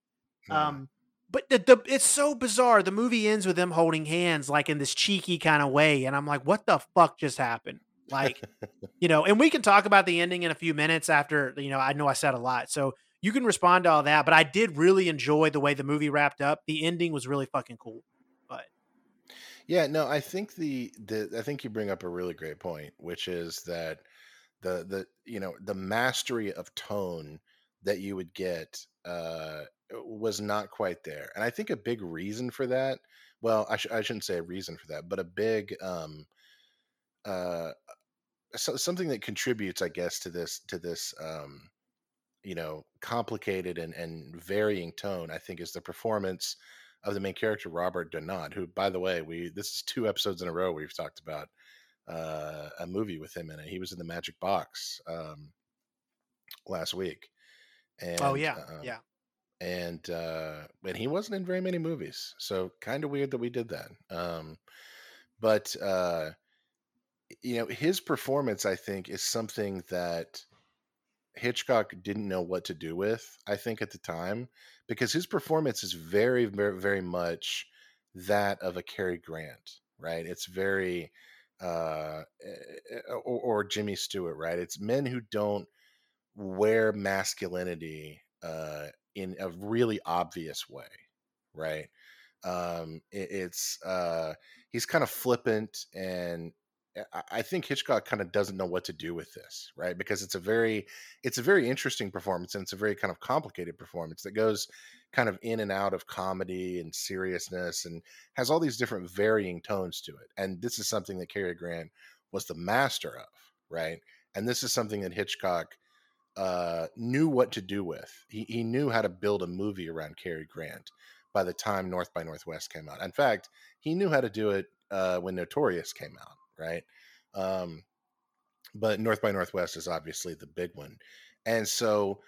Um, but the, the it's so bizarre. The movie ends with them holding hands, like in this cheeky kind of way, and I'm like, what the fuck just happened? Like, (laughs) you know, and we can talk about the ending in a few minutes after. You know, I know I said a lot, so you can respond to all that. But I did really enjoy the way the movie wrapped up. The ending was really fucking cool. But Yeah, no, I think the the I think you bring up a really great point, which is that the the you know the mastery of tone that you would get uh was not quite there, and I think a big reason for that. Well, I, sh- I shouldn't say a reason for that, but a big um uh so, something that contributes, I guess, to this to this um you know complicated and and varying tone. I think is the performance of the main character Robert Donat, who, by the way, we this is two episodes in a row we've talked about uh, a movie with him in it. He was in the Magic Box um, last week. And, oh yeah, um, yeah. and uh, and he wasn't in very many movies, so kind of weird that we did that. Um, but uh, you know, his performance, I think, is something that Hitchcock didn't know what to do with. I think at the time, because his performance is very, very, very much that of a Cary Grant, right? It's very, uh, eh, or, or Jimmy Stewart, right? It's men who don't wear masculinity uh, in a really obvious way, right? Um, it, it's uh, he's kind of flippant, and I, think Hitchcock kind of doesn't know what to do with this, right? Because it's a very it's a very interesting performance, and it's a very kind of complicated performance that goes kind of in and out of comedy and seriousness, and has all these different varying tones to it. And this is something that Cary Grant was the master of, right? And this is something that Hitchcock uh, knew what to do with. He, he knew how to build a movie around Cary Grant by the time North by Northwest came out. In fact, he knew how to do it uh, when Notorious came out, right? Um, but North by Northwest is obviously the big one, and so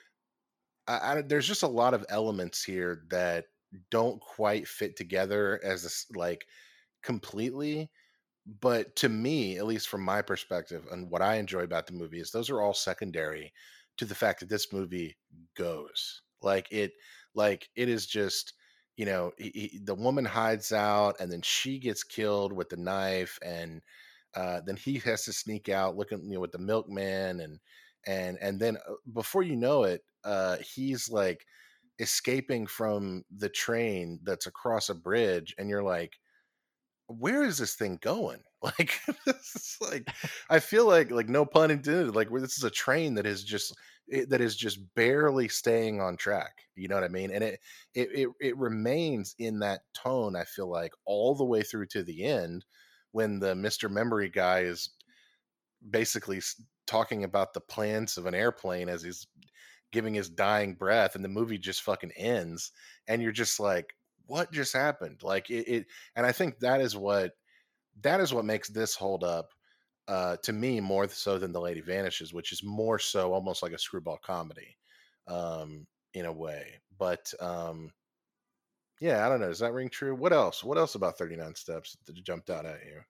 I, I, there's just a lot of elements here that don't quite fit together as this, like completely. But to me, at least from my perspective, and what I enjoy about the movie is those are all secondary to the fact that this movie goes like it like it is just you know he, he- the woman hides out and then she gets killed with the knife and uh, then he has to sneak out looking you know with the milkman and and and then uh, before you know it uh he's like escaping from the train that's across a bridge and you're like where is this thing going? (laughs) Like this is like i feel like like no pun intended like this is a train that is just it, that is just barely staying on track you know what i mean? And it, it it it remains in that tone i feel like all the way through to the end when the mr memory guy is basically talking about the plans of an airplane as he's giving his dying breath and the movie just fucking ends and you're just like what just happened? Like it, it and I think that is what that is what makes this hold up uh, to me more so than the lady vanishes which is more so almost like a screwball comedy um, in a way but um, yeah i don't know does that ring true what else what else about 39 steps that jumped out at you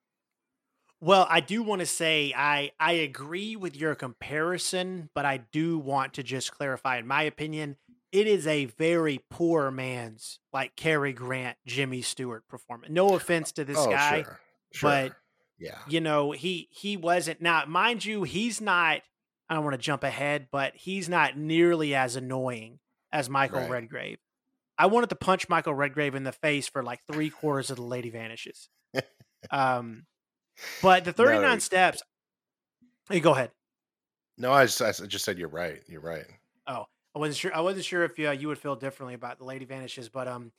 Well, I do want to say I I agree with your comparison, but I do want to just clarify. In my opinion, it is a very poor man's like Cary Grant, Jimmy Stewart performance. No oh, offense to this oh guy, sure sure but yeah you know he he wasn't. Now, mind you, he's not. I don't want to jump ahead, but he's not nearly as annoying as Michael right Redgrave. I wanted to punch Michael Redgrave in the face for like three quarters of the Lady Vanishes. Um, but the 39 no steps. Hey, go ahead. no I just, I just said you're right you're right Oh, I wasn't sure. I wasn't sure if uh, you would feel differently about the Lady Vanishes, but um,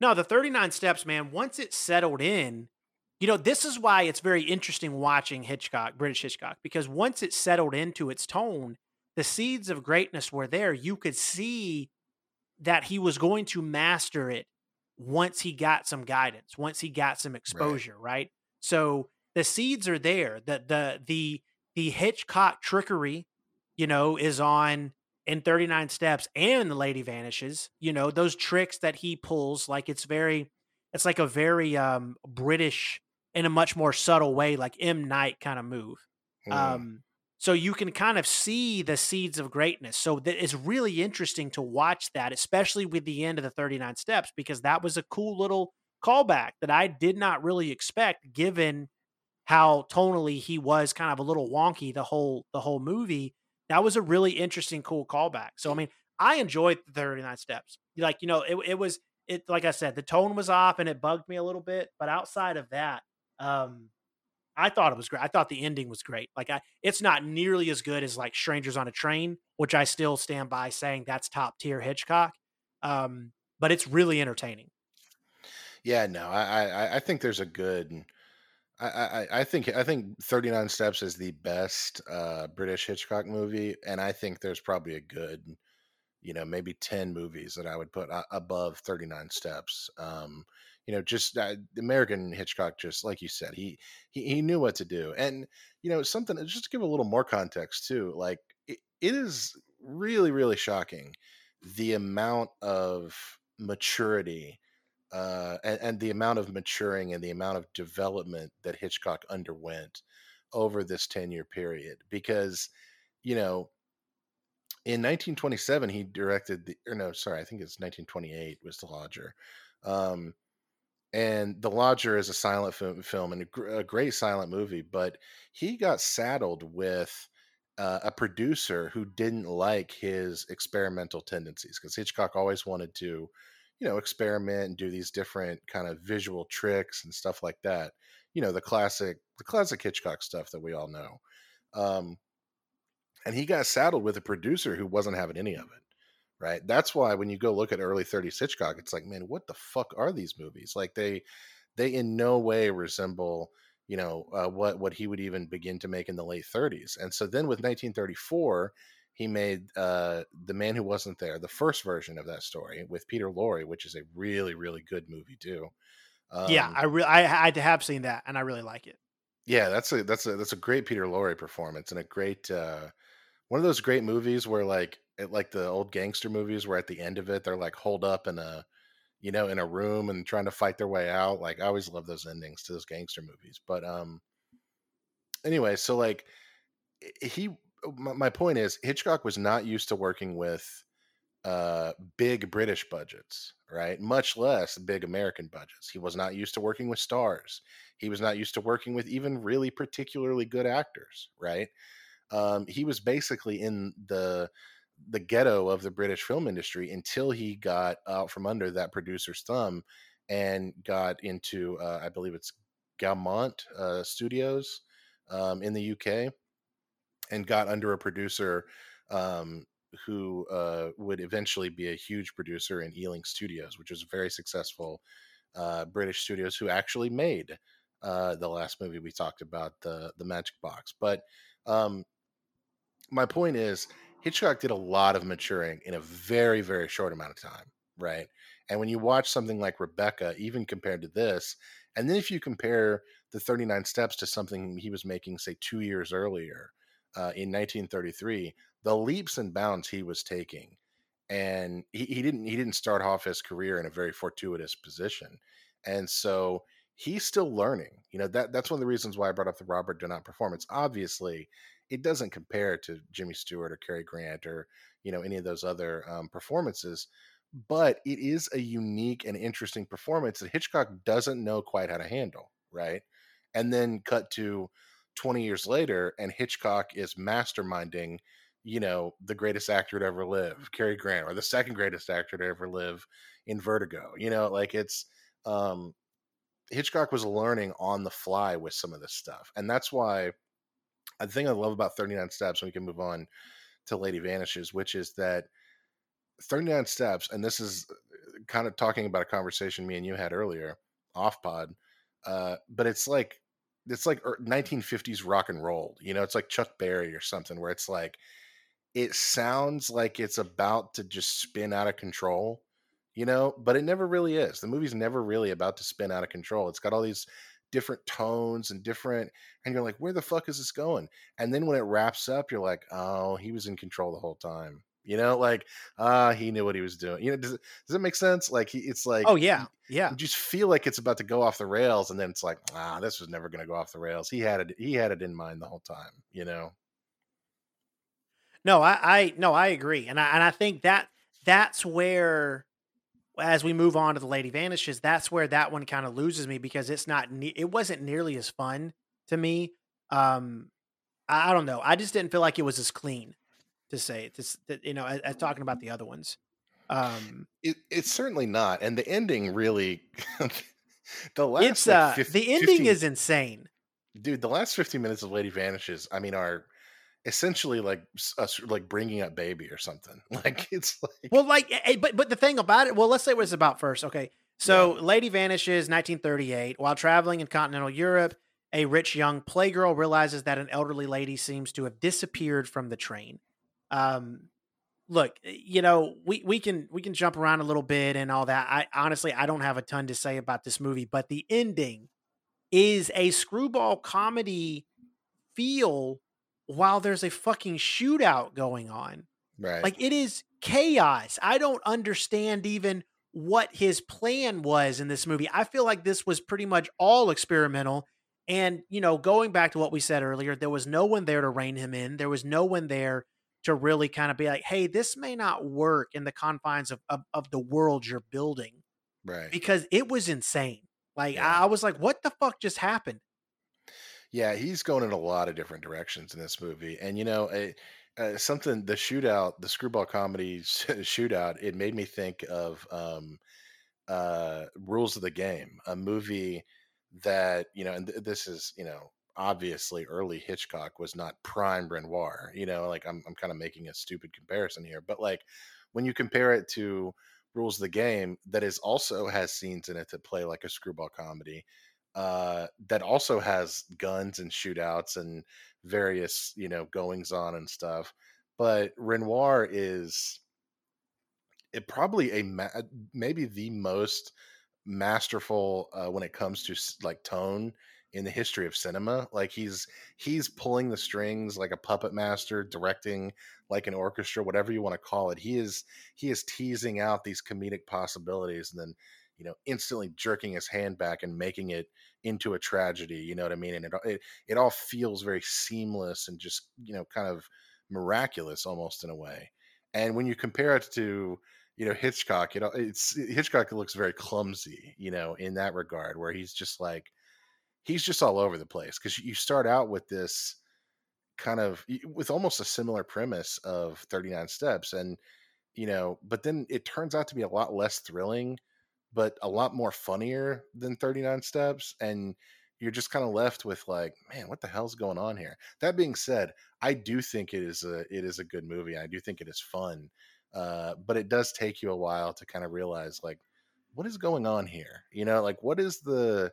no, the 39 steps, man. Once it settled in, you know, this is why it's very interesting watching Hitchcock, British Hitchcock, because once it settled into its tone, the seeds of greatness were there. You could see that he was going to master it once he got some guidance, once he got some right exposure, right? So the seeds are there. The the the the Hitchcock trickery, you know, is on in 39 steps and the lady vanishes. You know, those tricks that he pulls, like it's very it's like a very um British in a much more subtle way, like M. Night kind of move. Mm, Um, so you can kind of see the seeds of greatness. So that it's really interesting to watch that, especially with the end of the 39 steps, because that was a cool little callback that I did not really expect given how tonally he was kind of a little wonky the whole the whole movie. That was a really interesting, cool callback. So I mean, I enjoyed the 39 steps. Like, you know, it, it was it like I said, the tone was off and it bugged me a little bit. But outside of that, um, I thought it was great. I thought the ending was great. Like I it's not nearly as good as like Strangers on a Train, which I still stand by saying that's top tier Hitchcock. Um, but it's really entertaining. yeah no I, I I think there's a good I, I I think I think 39 Steps is the best uh, British Hitchcock movie, and I think there's probably a good, you know, maybe 10 movies that I would put a- above 39 Steps. Um, you know, just uh, American Hitchcock, just like you said, he, he he knew what to do, and you know, something just to give a little more context too. Like it, it is really really shocking the amount of maturity uh, and, and the amount of maturing and the amount of development that Hitchcock underwent over this 10 year period. Because, you know, in 1927, he directed the, or no, sorry, I think it's 1928 was The Lodger. Um, and The Lodger is a silent film, film and a, gr- a great silent movie, but he got saddled with uh, a producer who didn't like his experimental tendencies because Hitchcock always wanted to, you know, experiment and do these different kind of visual tricks and stuff like that. You know, the classic, the classic Hitchcock stuff that we all know. Um, and he got saddled with a producer who wasn't having any of it right? That's why when you go look at early 30s hitchcock it's like man what the fuck are these movies? Like they they in no way resemble you know uh, what what he would even begin to make in the late 30s and so then with 1934 he made uh the man who wasn't there the first version of that story with peter lorre which is a really really good movie too. Yeah, um I really I, I have seen that and I really like it. yeah that's a that's a that's a great peter lorre performance and a great uh one of those great movies where like it, like the old gangster movies where at the end of it they're like holed up in a you know in a room and trying to fight their way out like i always love those endings to those gangster movies but um anyway so like he my, my point is hitchcock was not used to working with uh big british budgets right? Much less big american budgets. He was not used to working with stars. He was not used to working with even really particularly good actors right um, he was basically in the the ghetto of the British film industry until he got out from under that producer's thumb and got into, uh, I believe it's Gaumont uh, Studios um, in the UK, and got under a producer um, who uh, would eventually be a huge producer in Ealing Studios, which was a very successful uh, British studios who actually made uh, the last movie we talked about, the the Magic Box. But um, my point is Hitchcock did a lot of maturing in a very very short amount of time, right? And when you watch something like Rebecca, even compared to this, and then if you compare the 39 Steps to something he was making, say, two years earlier uh, in 1933, the leaps and bounds he was taking, and he, he didn't he didn't start off his career in a very fortuitous position, and so he's still learning. You know that that's one of the reasons why I brought up the Robert Donat performance. Obviously, it doesn't compare to Jimmy Stewart or Cary Grant or you know any of those other um, performances, but it is a unique and interesting performance that Hitchcock doesn't know quite how to handle, right? And then cut to 20 years later, and Hitchcock is masterminding, you know, the greatest actor to ever live, Cary Grant, or the second greatest actor to ever live in Vertigo. You know, like it's um Hitchcock was learning on the fly with some of this stuff. And that's why I thing I love about 39 Steps, and we can move on to Lady Vanishes, which is that 39 Steps, and this is uh, kind of talking about a conversation me and you had earlier off pod, uh, but it's like it's like 1950s rock and roll. You know, it's like Chuck Berry or something, where it's like it sounds like it's about to just spin out of control, you know, but it never really is. The movie's never really about to spin out of control. It's got all these different tones and different and you're like where the fuck is this going? And then when it wraps up you're like oh he was in control the whole time. You know like ah uh, he knew what he was doing. You know does, does it make sense? Like he, it's like oh yeah. Yeah. you just feel like it's about to go off the rails and then it's like ah this was never going to go off the rails. He had it he had it in mind the whole time you know? No i i no i agree and i and i think that that's where as we move on to the Lady Vanishes, that's where that one kind of loses me because it's not ne- it wasn't nearly as fun to me. Um, I, I, don't know. I just didn't feel like it was as clean to say this. That you know, as, as, talking about the other ones. Um, it, it's certainly not, and the ending really. (laughs) the last it's like, uh, 50, the ending 15, is insane, dude. The last fifteen minutes of Lady Vanishes, I mean, are essentially like us like bringing up baby or something. (laughs) Like it's like well like eh, eh, but but the thing about it well let's say what it's about first okay. So yeah. lady vanishes 1938 while traveling in continental europe a rich young playgirl realizes that an elderly lady seems to have disappeared from the train. Um look eh, you know we we can we can jump around a little bit and all that. I honestly i don't have a ton to say about this movie but the ending is a screwball comedy feel while there's a fucking shootout going on. Right. Like it is chaos. I don't understand even what his plan was in this movie. I feel like this was pretty much all experimental. And, you know, going back to what we said earlier, there was no one there to rein him in. There was no one there to really kind of be like, hey, this may not work in the confines of, of, of the world you're building. Right. Because it was insane. Like, yeah. I was like, what the fuck just happened? Yeah, he's going in a lot of different directions in this movie, and you know, uh, something the shootout, the screwball comedy (laughs) shootout, it made me think of um, uh, Rules of the Game, a movie that you know, and th- this is you know obviously early Hitchcock was not prime Renoir. You know, like I'm I'm kind of making a stupid comparison here, but like when you compare it to Rules of the Game, that is also has scenes in it that play like a screwball comedy uh, that also has guns and shootouts and various you know goings on and stuff. But Renoir is it probably a ma- uh, maybe the most masterful uh, when it comes to like tone in the history of cinema. Like he's he's pulling the strings like a puppet master, directing like an orchestra, whatever you want to call it. He is he is teasing out these comedic possibilities and then you know instantly jerking his hand back and making it into a tragedy you know what i mean? And it, it, it all feels very seamless and just you know kind of miraculous almost in a way. And when you compare it to you know hitchcock you know it's hitchcock looks very clumsy you know in that regard where he's just like he's just all over the place because you start out with this kind of with almost a similar premise of 39 steps and you know but then it turns out to be a lot less thrilling but a lot more funnier than 39 steps and you're just kind of left with like man what the hell's going on here? That being said i do think it is a it is a good movie i do think it is fun uh, but it does take you a while to kind of realize like what is going on here? You know like what is the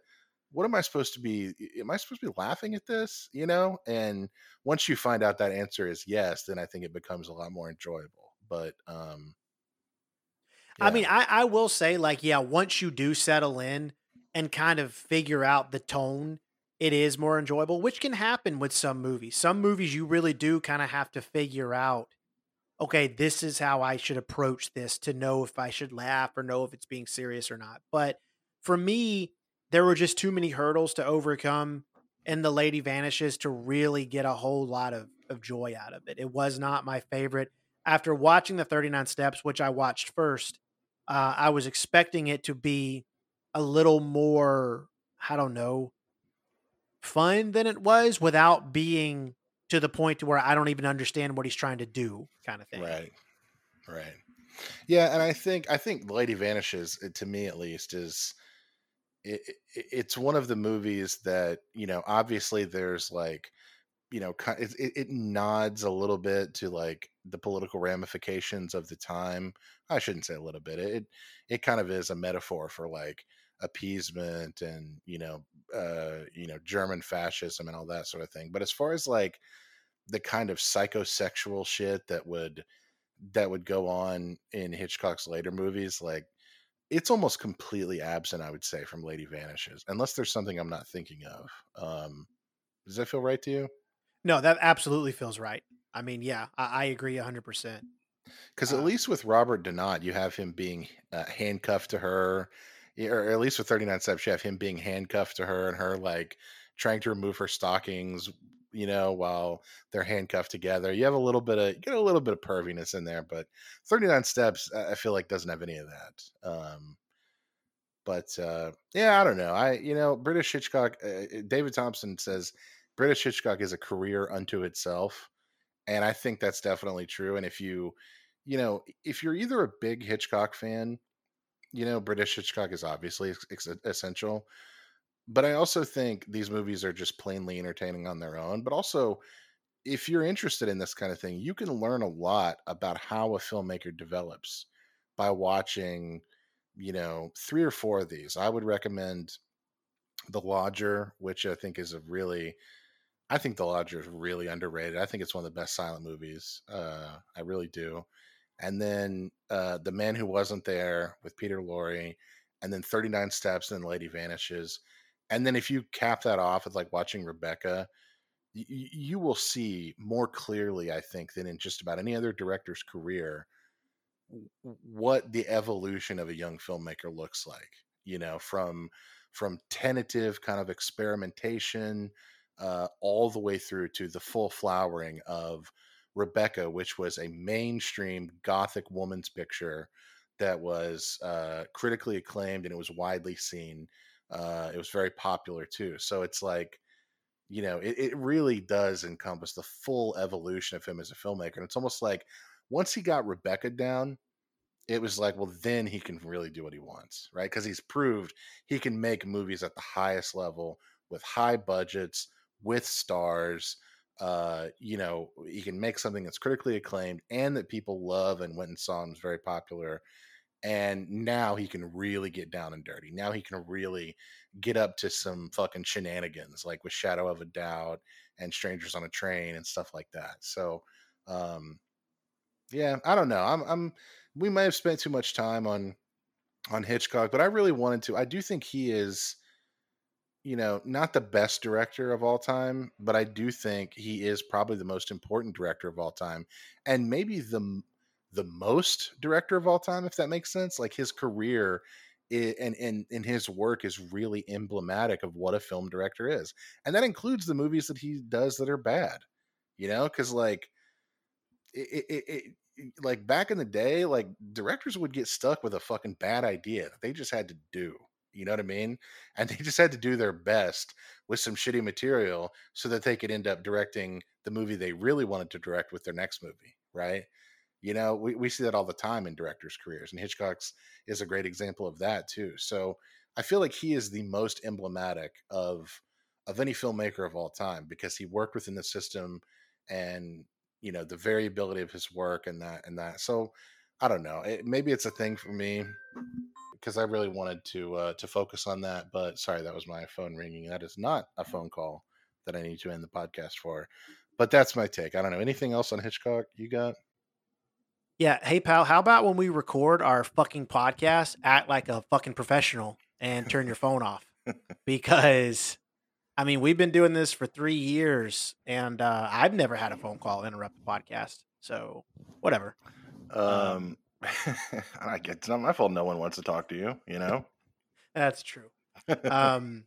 what am i supposed to be am i supposed to be laughing at this? You know and once you find out that answer is yes then i think it becomes a lot more enjoyable but um I mean, I, I will say, like, yeah, once you do settle in and kind of figure out the tone, it is more enjoyable, which can happen with some movies. Some movies you really do kind of have to figure out, okay, this is how I should approach this to know if I should laugh or know if it's being serious or not. But for me, there were just too many hurdles to overcome and The Lady Vanishes to really get a whole lot of, of joy out of it. It was not my favorite. After watching the 39 Steps, which I watched first, uh, I was expecting it to be a little more, I don't know, fun than it was without being to the point to where I don't even understand what he's trying to do, kind of thing. Right. Right. Yeah, and I think I think Lady Vanishes, uh, to me at least, is it, it, it's one of the movies that you know. Obviously, there's like you know, it, it, nods a little bit to like the political ramifications of the time. I shouldn't say a little bit. It it kind of is a metaphor for like appeasement and you know, uh, you know, German fascism and all that sort of thing. But as far as like the kind of psychosexual shit that would that would go on in Hitchcock's later movies, like it's almost completely absent, I would say, from Lady Vanishes, unless there's something I'm not thinking of. Um, does that feel right to you? No, that absolutely feels right. I mean, yeah, I, I agree 100%. Because at Um, least with Robert Donat, you have him being uh, handcuffed to her, or at least with 39 Steps, you have him being handcuffed to her and her like trying to remove her stockings, you know, while they're handcuffed together. You have a little bit of you get a little bit of perviness in there, but 39 Steps, I I feel like doesn't have any of that. Um, but uh, yeah, I don't know. I you know British Hitchcock. Uh, David Thomson says British Hitchcock is a career unto itself, and I think that's definitely true. And if you you know if you're either a big Hitchcock fan, you know British Hitchcock is obviously ex- essential. But I also think these movies are just plainly entertaining on their own. But also, if you're interested in this kind of thing, you can learn a lot about how a filmmaker develops by watching, you know, three or four of these. I would recommend The Lodger, which I think is a really, I think The Lodger is really underrated. I think it's one of the best silent movies. Uh, I really do. And then uh, The Man Who Wasn't There with Peter Lorre, and then 39 Steps and then Lady Vanishes. And then if you cap that off with like watching Rebecca, y- you will see more clearly, I think, than in just about any other director's career, what the evolution of a young filmmaker looks like. You know, from from tentative kind of experimentation uh, all the way through to the full flowering of Rebecca, which was a mainstream gothic woman's picture that was uh, critically acclaimed and it was widely seen. Uh, it was very popular too. So it's like you know, it, it really does encompass the full evolution of him as a filmmaker. And it's almost like once he got Rebecca down, it was like, well, then he can really do what he wants, right? Because he's proved he can make movies at the highest level with high budgets, with stars. Uh, you know, he can make something that's critically acclaimed and that people love and went and saw was very popular and now he can really get down and dirty. Now he can really get up to some fucking shenanigans, like with Shadow of a Doubt and Strangers on a Train and stuff like that. So, um, yeah, I don't know. I'm, I'm, we might have spent too much time on on Hitchcock, but I really wanted to. I do think he is, you know, not the best director of all time, but I do think he is probably the most important director of all time, and maybe the the most director of all time, if that makes sense. Like his career i- and and and his work is really emblematic of what a film director is, and that includes the movies that he does that are bad. You know, because like it, it, it, it like back in the day, like directors would get stuck with a fucking bad idea that they just had to do. You know what I mean? And they just had to do their best with some shitty material so that they could end up directing the movie they really wanted to direct with their next movie, right? You know, we, we see that all the time in directors' careers, and Hitchcock's is a great example of that too. So I feel like he is the most emblematic of of any filmmaker of all time because he worked within the system and you know the variability of his work and that and that. So I don't know. It, maybe it's a thing for me because I really wanted to uh, to focus on that. But sorry, that was my phone ringing. That is not a phone call that I need to end the podcast for. But that's my take. I don't know anything else on Hitchcock. You got? Yeah. Hey, pal, how about when we record our fucking podcast, act like a fucking professional and turn your phone off? (laughs) Because, I mean, we've been doing this for three years and uh, I've never had a phone call interrupt the podcast. So, whatever. Um, (laughs) I get it's not my fault. No one wants to talk to you. You (laughs) know. That's true. (laughs) Um,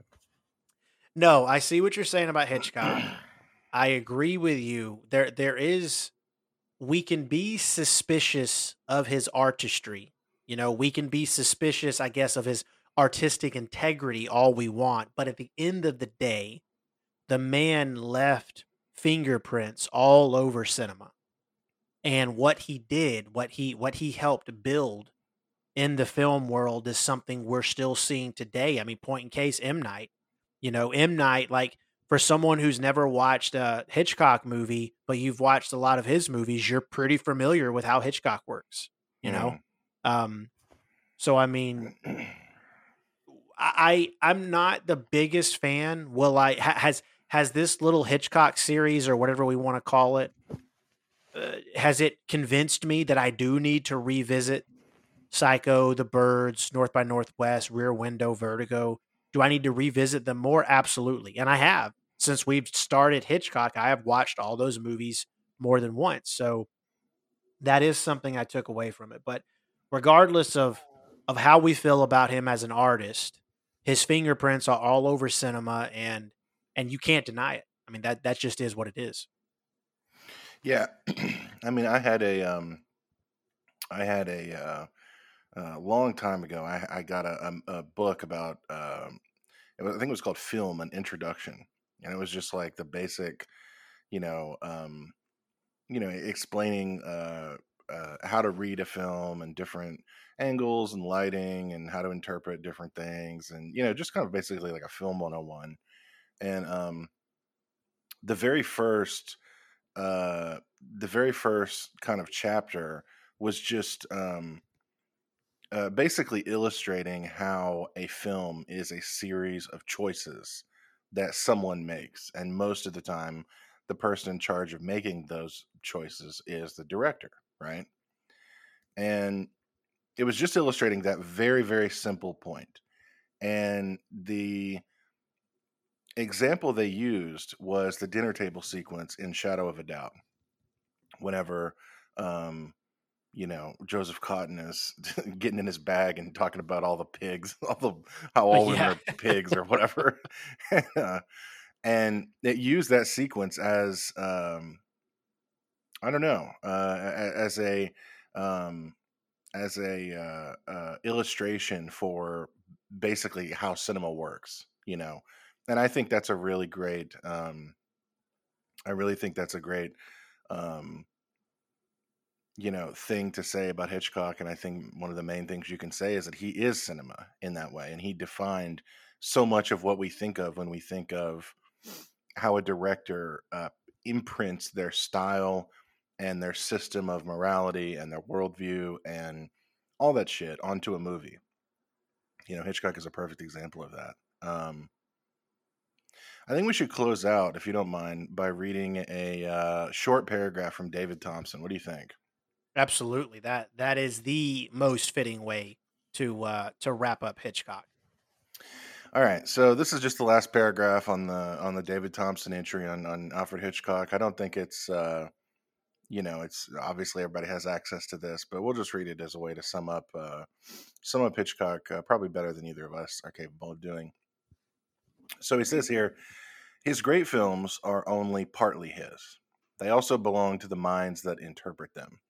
no, I see what you're saying about Hitchcock. (clears throat) I agree with you. There, there is. We can be suspicious of his artistry. You know, we can be suspicious, I guess, of his artistic integrity all we want. But at the end of the day, the man left fingerprints all over cinema. And what he did, what he what he helped build in the film world is something we're still seeing today. I mean, point in case, M. Night. You know, M. Night, like for someone who's never watched a Hitchcock movie, but you've watched a lot of his movies, you're pretty familiar with how Hitchcock works, you know? Um, so I mean, I I'm not the biggest fan. Will I ha, has has this little Hitchcock series or whatever we want to call it uh, has it convinced me that I do need to revisit Psycho, The Birds, North by Northwest, Rear Window, Vertigo? Do I need to revisit them more? Absolutely. And I have. Since we've started Hitchcock, I have watched all those movies more than once. So that is something I took away from it. But regardless of of how we feel about him as an artist, his fingerprints are all over cinema and and you can't deny it. I mean that that just is what it is. Yeah, (clears throat) I mean, I had a um, I had a uh, a long time ago. I, I got a, um, a, a book about um, I think it was called Film: An Introduction, and it was just like the basic, you know, um, you know, explaining uh, uh, how to read a film and different angles and lighting and how to interpret different things, and you know, just kind of basically like a film 101. And um, the very first uh, the very first kind of chapter was just um, uh, basically illustrating how a film is a series of choices that someone makes. And most of the time, the person in charge of making those choices is the director, right? And it was just illustrating that very, very simple point. And the example they used was the dinner table sequence in Shadow of a Doubt. Whenever, um, you know, Joseph Cotten is (laughs) getting in his bag and talking about all the pigs, (laughs) all the how all women are pigs or whatever, uh, (laughs) and it used that sequence as um, I don't know, uh, as a um, as a uh, uh, illustration for basically how cinema works. You know, and I think that's a really great. Um, I really think that's a great, um, you know, thing to say about Hitchcock. And I think one of the main things you can say is that he is cinema in that way, and he defined so much of what we think of when we think of how a director uh, imprints their style and their system of morality and their worldview and all that shit onto a movie. You know, Hitchcock is a perfect example of that. Um, I think we should close out, if you don't mind, by reading a uh, short paragraph from David Thomson. What do you think? Absolutely. That that is the most fitting way to uh, to wrap up Hitchcock. All right, so this is just the last paragraph on the on the David Thomson entry on, on Alfred Hitchcock. I don't think it's uh, you know it's obviously everybody has access to this, but we'll just read it as a way to sum up uh, sum up Hitchcock uh, probably better than either of us are capable of doing. So he says here, his great films are only partly his. They also belong to the minds that interpret them.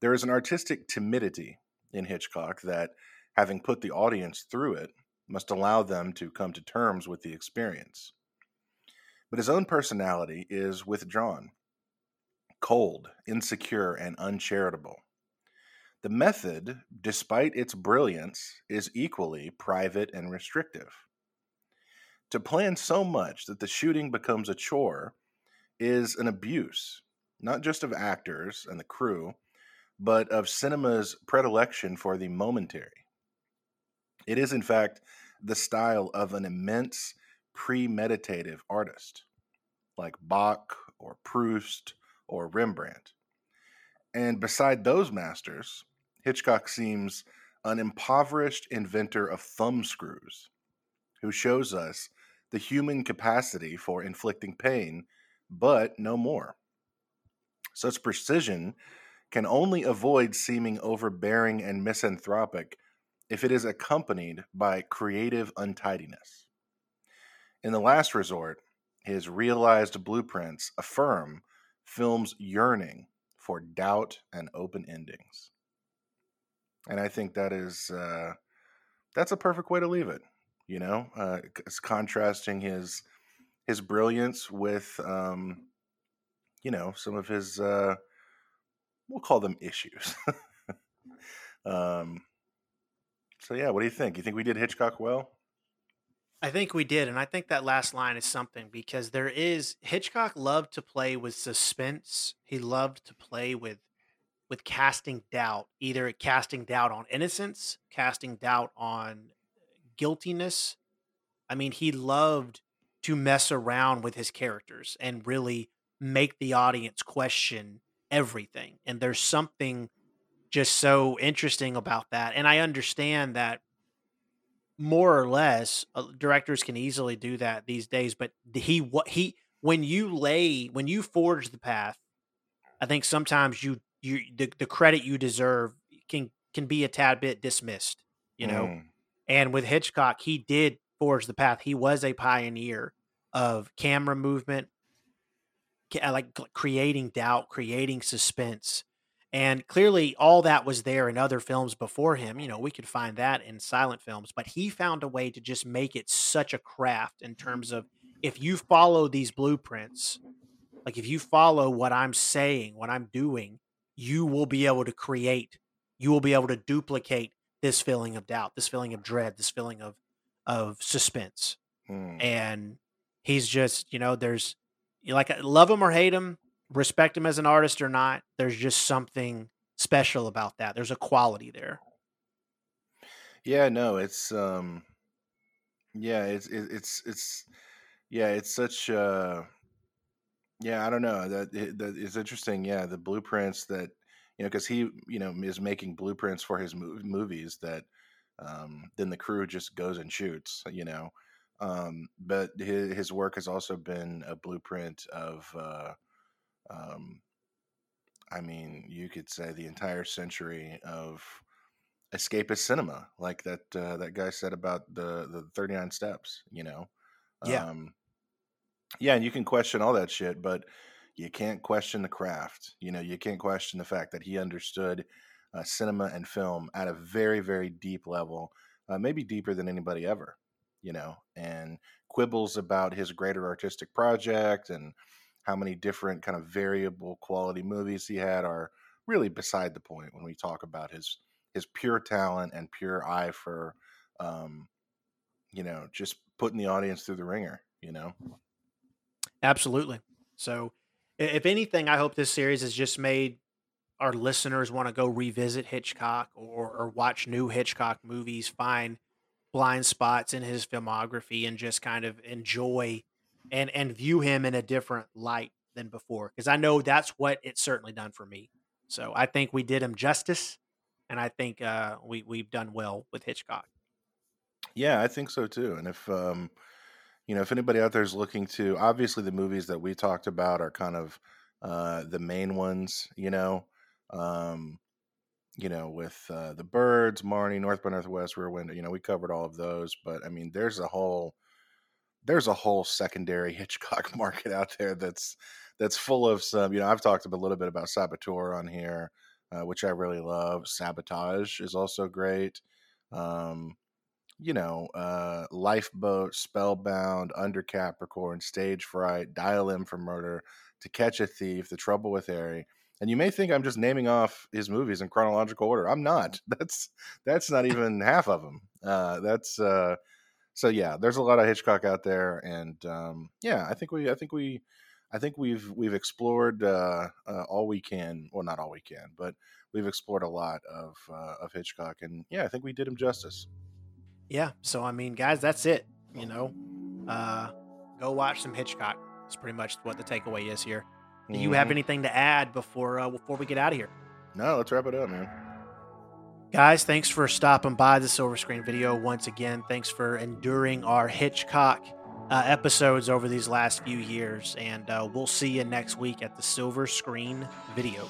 There is an artistic timidity in Hitchcock that, having put the audience through it, must allow them to come to terms with the experience. But his own personality is withdrawn, cold, insecure, and uncharitable. The method, despite its brilliance, is equally private and restrictive. To plan so much that the shooting becomes a chore is an abuse, not just of actors and the crew, but of cinema's predilection for the momentary. It is, in fact, the style of an immense premeditative artist, like Bach or Proust or Rembrandt. And beside those masters, Hitchcock seems an impoverished inventor of thumbscrews who shows us the human capacity for inflicting pain, but no more. Such precision can only avoid seeming overbearing and misanthropic if it is accompanied by creative untidiness. In the last resort, his realized blueprints affirm film's yearning for doubt and open endings. And I think that is uh, that's a perfect way to leave it. You know, uh, it's contrasting his his brilliance with um, you know some of his uh, we'll call them issues. (laughs) um, so yeah, what do you think? You think we did Hitchcock well? I think we did, and I think that last line is something because there is Hitchcock loved to play with suspense. He loved to play with with casting doubt, either casting doubt on innocence, casting doubt on guiltiness. I mean, he loved to mess around with his characters and really make the audience question everything. And there's something just so interesting about that. And I understand that more or less uh, directors can easily do that these days, but he what he when you lay when you forge the path, I think sometimes you you the, the credit you deserve can can be a tad bit dismissed, you know. Mm. And with Hitchcock, he did forge the path. He was a pioneer of camera movement, uh, like creating doubt, creating suspense. And clearly, all that was there in other films before him. You know, we could find that in silent films, but he found a way to just make it such a craft in terms of if you follow these blueprints, like if you follow what I'm saying, what I'm doing, you will be able to create, you will be able to duplicate this feeling of doubt, this feeling of dread, this feeling of of suspense Mm. and he's just you know there's you like love him or hate him respect him as an artist or not there's just something special about that there's a quality there Yeah, no, it's um, yeah, it's it's it's yeah, it's such uh, yeah, I don't know that that is interesting. Yeah, the blueprints that you know, because he you know is making blueprints for his mov- movies that um, then the crew just goes and shoots. You know, um, but his his work has also been a blueprint of. Uh, um, I mean, you could say the entire century of escapist cinema, like that uh, that guy said about the the Thirty Nine Steps. You know, Yeah. um, yeah, and you can question all that shit, but you can't question the craft. You know, you can't question the fact that he understood uh, cinema and film at a very very deep level, uh, maybe deeper than anybody ever. You know, and quibbles about his greater artistic project and how many different kind of variable quality movies he had are really beside the point when we talk about his his pure talent and pure eye for um you know just putting the audience through the ringer you know absolutely so if anything i hope this series has just made our listeners want to go revisit hitchcock or, or watch new hitchcock movies find blind spots in his filmography and just kind of enjoy and and view him in a different light than before because i know that's what it's certainly done for me. So i think we did him justice and i think uh we we've done well with hitchcock. Yeah i think so too and if um you know if anybody out there is looking to obviously the movies that we talked about are kind of uh the main ones you know um you know with uh the birds marnie north by northwest rear window you know we covered all of those but i mean there's a whole there's a whole secondary (laughs) Hitchcock market out there that's that's full of some. You know, I've talked a little bit about Saboteur on here, uh, which I really love. Sabotage is also great. Um, you know, uh, Lifeboat, Spellbound, Under Capricorn, Stage Fright, Dial M for Murder, To Catch a Thief, The Trouble with Harry. And you may think I'm just naming off his movies in chronological order. I'm not. (laughs) That's that's not (laughs) even half of them. Uh, that's uh, so yeah. There's a lot of Hitchcock out there, and um, yeah, I think we, I think we, I think we've we've explored uh, uh, all we can. Well, not all we can, but we've explored a lot of uh, of Hitchcock, and yeah, I think we did him justice. Yeah so i mean guys that's it you know uh go watch some hitchcock It's pretty much what the takeaway is here do you have Mhm. anything to add before uh, before we get out of here No, let's wrap it up, man. Guys, thanks for stopping by the Silver Screen video once again. Thanks for enduring our Hitchcock uh, episodes over these last few years. And uh, we'll see you next week at the Silver Screen video.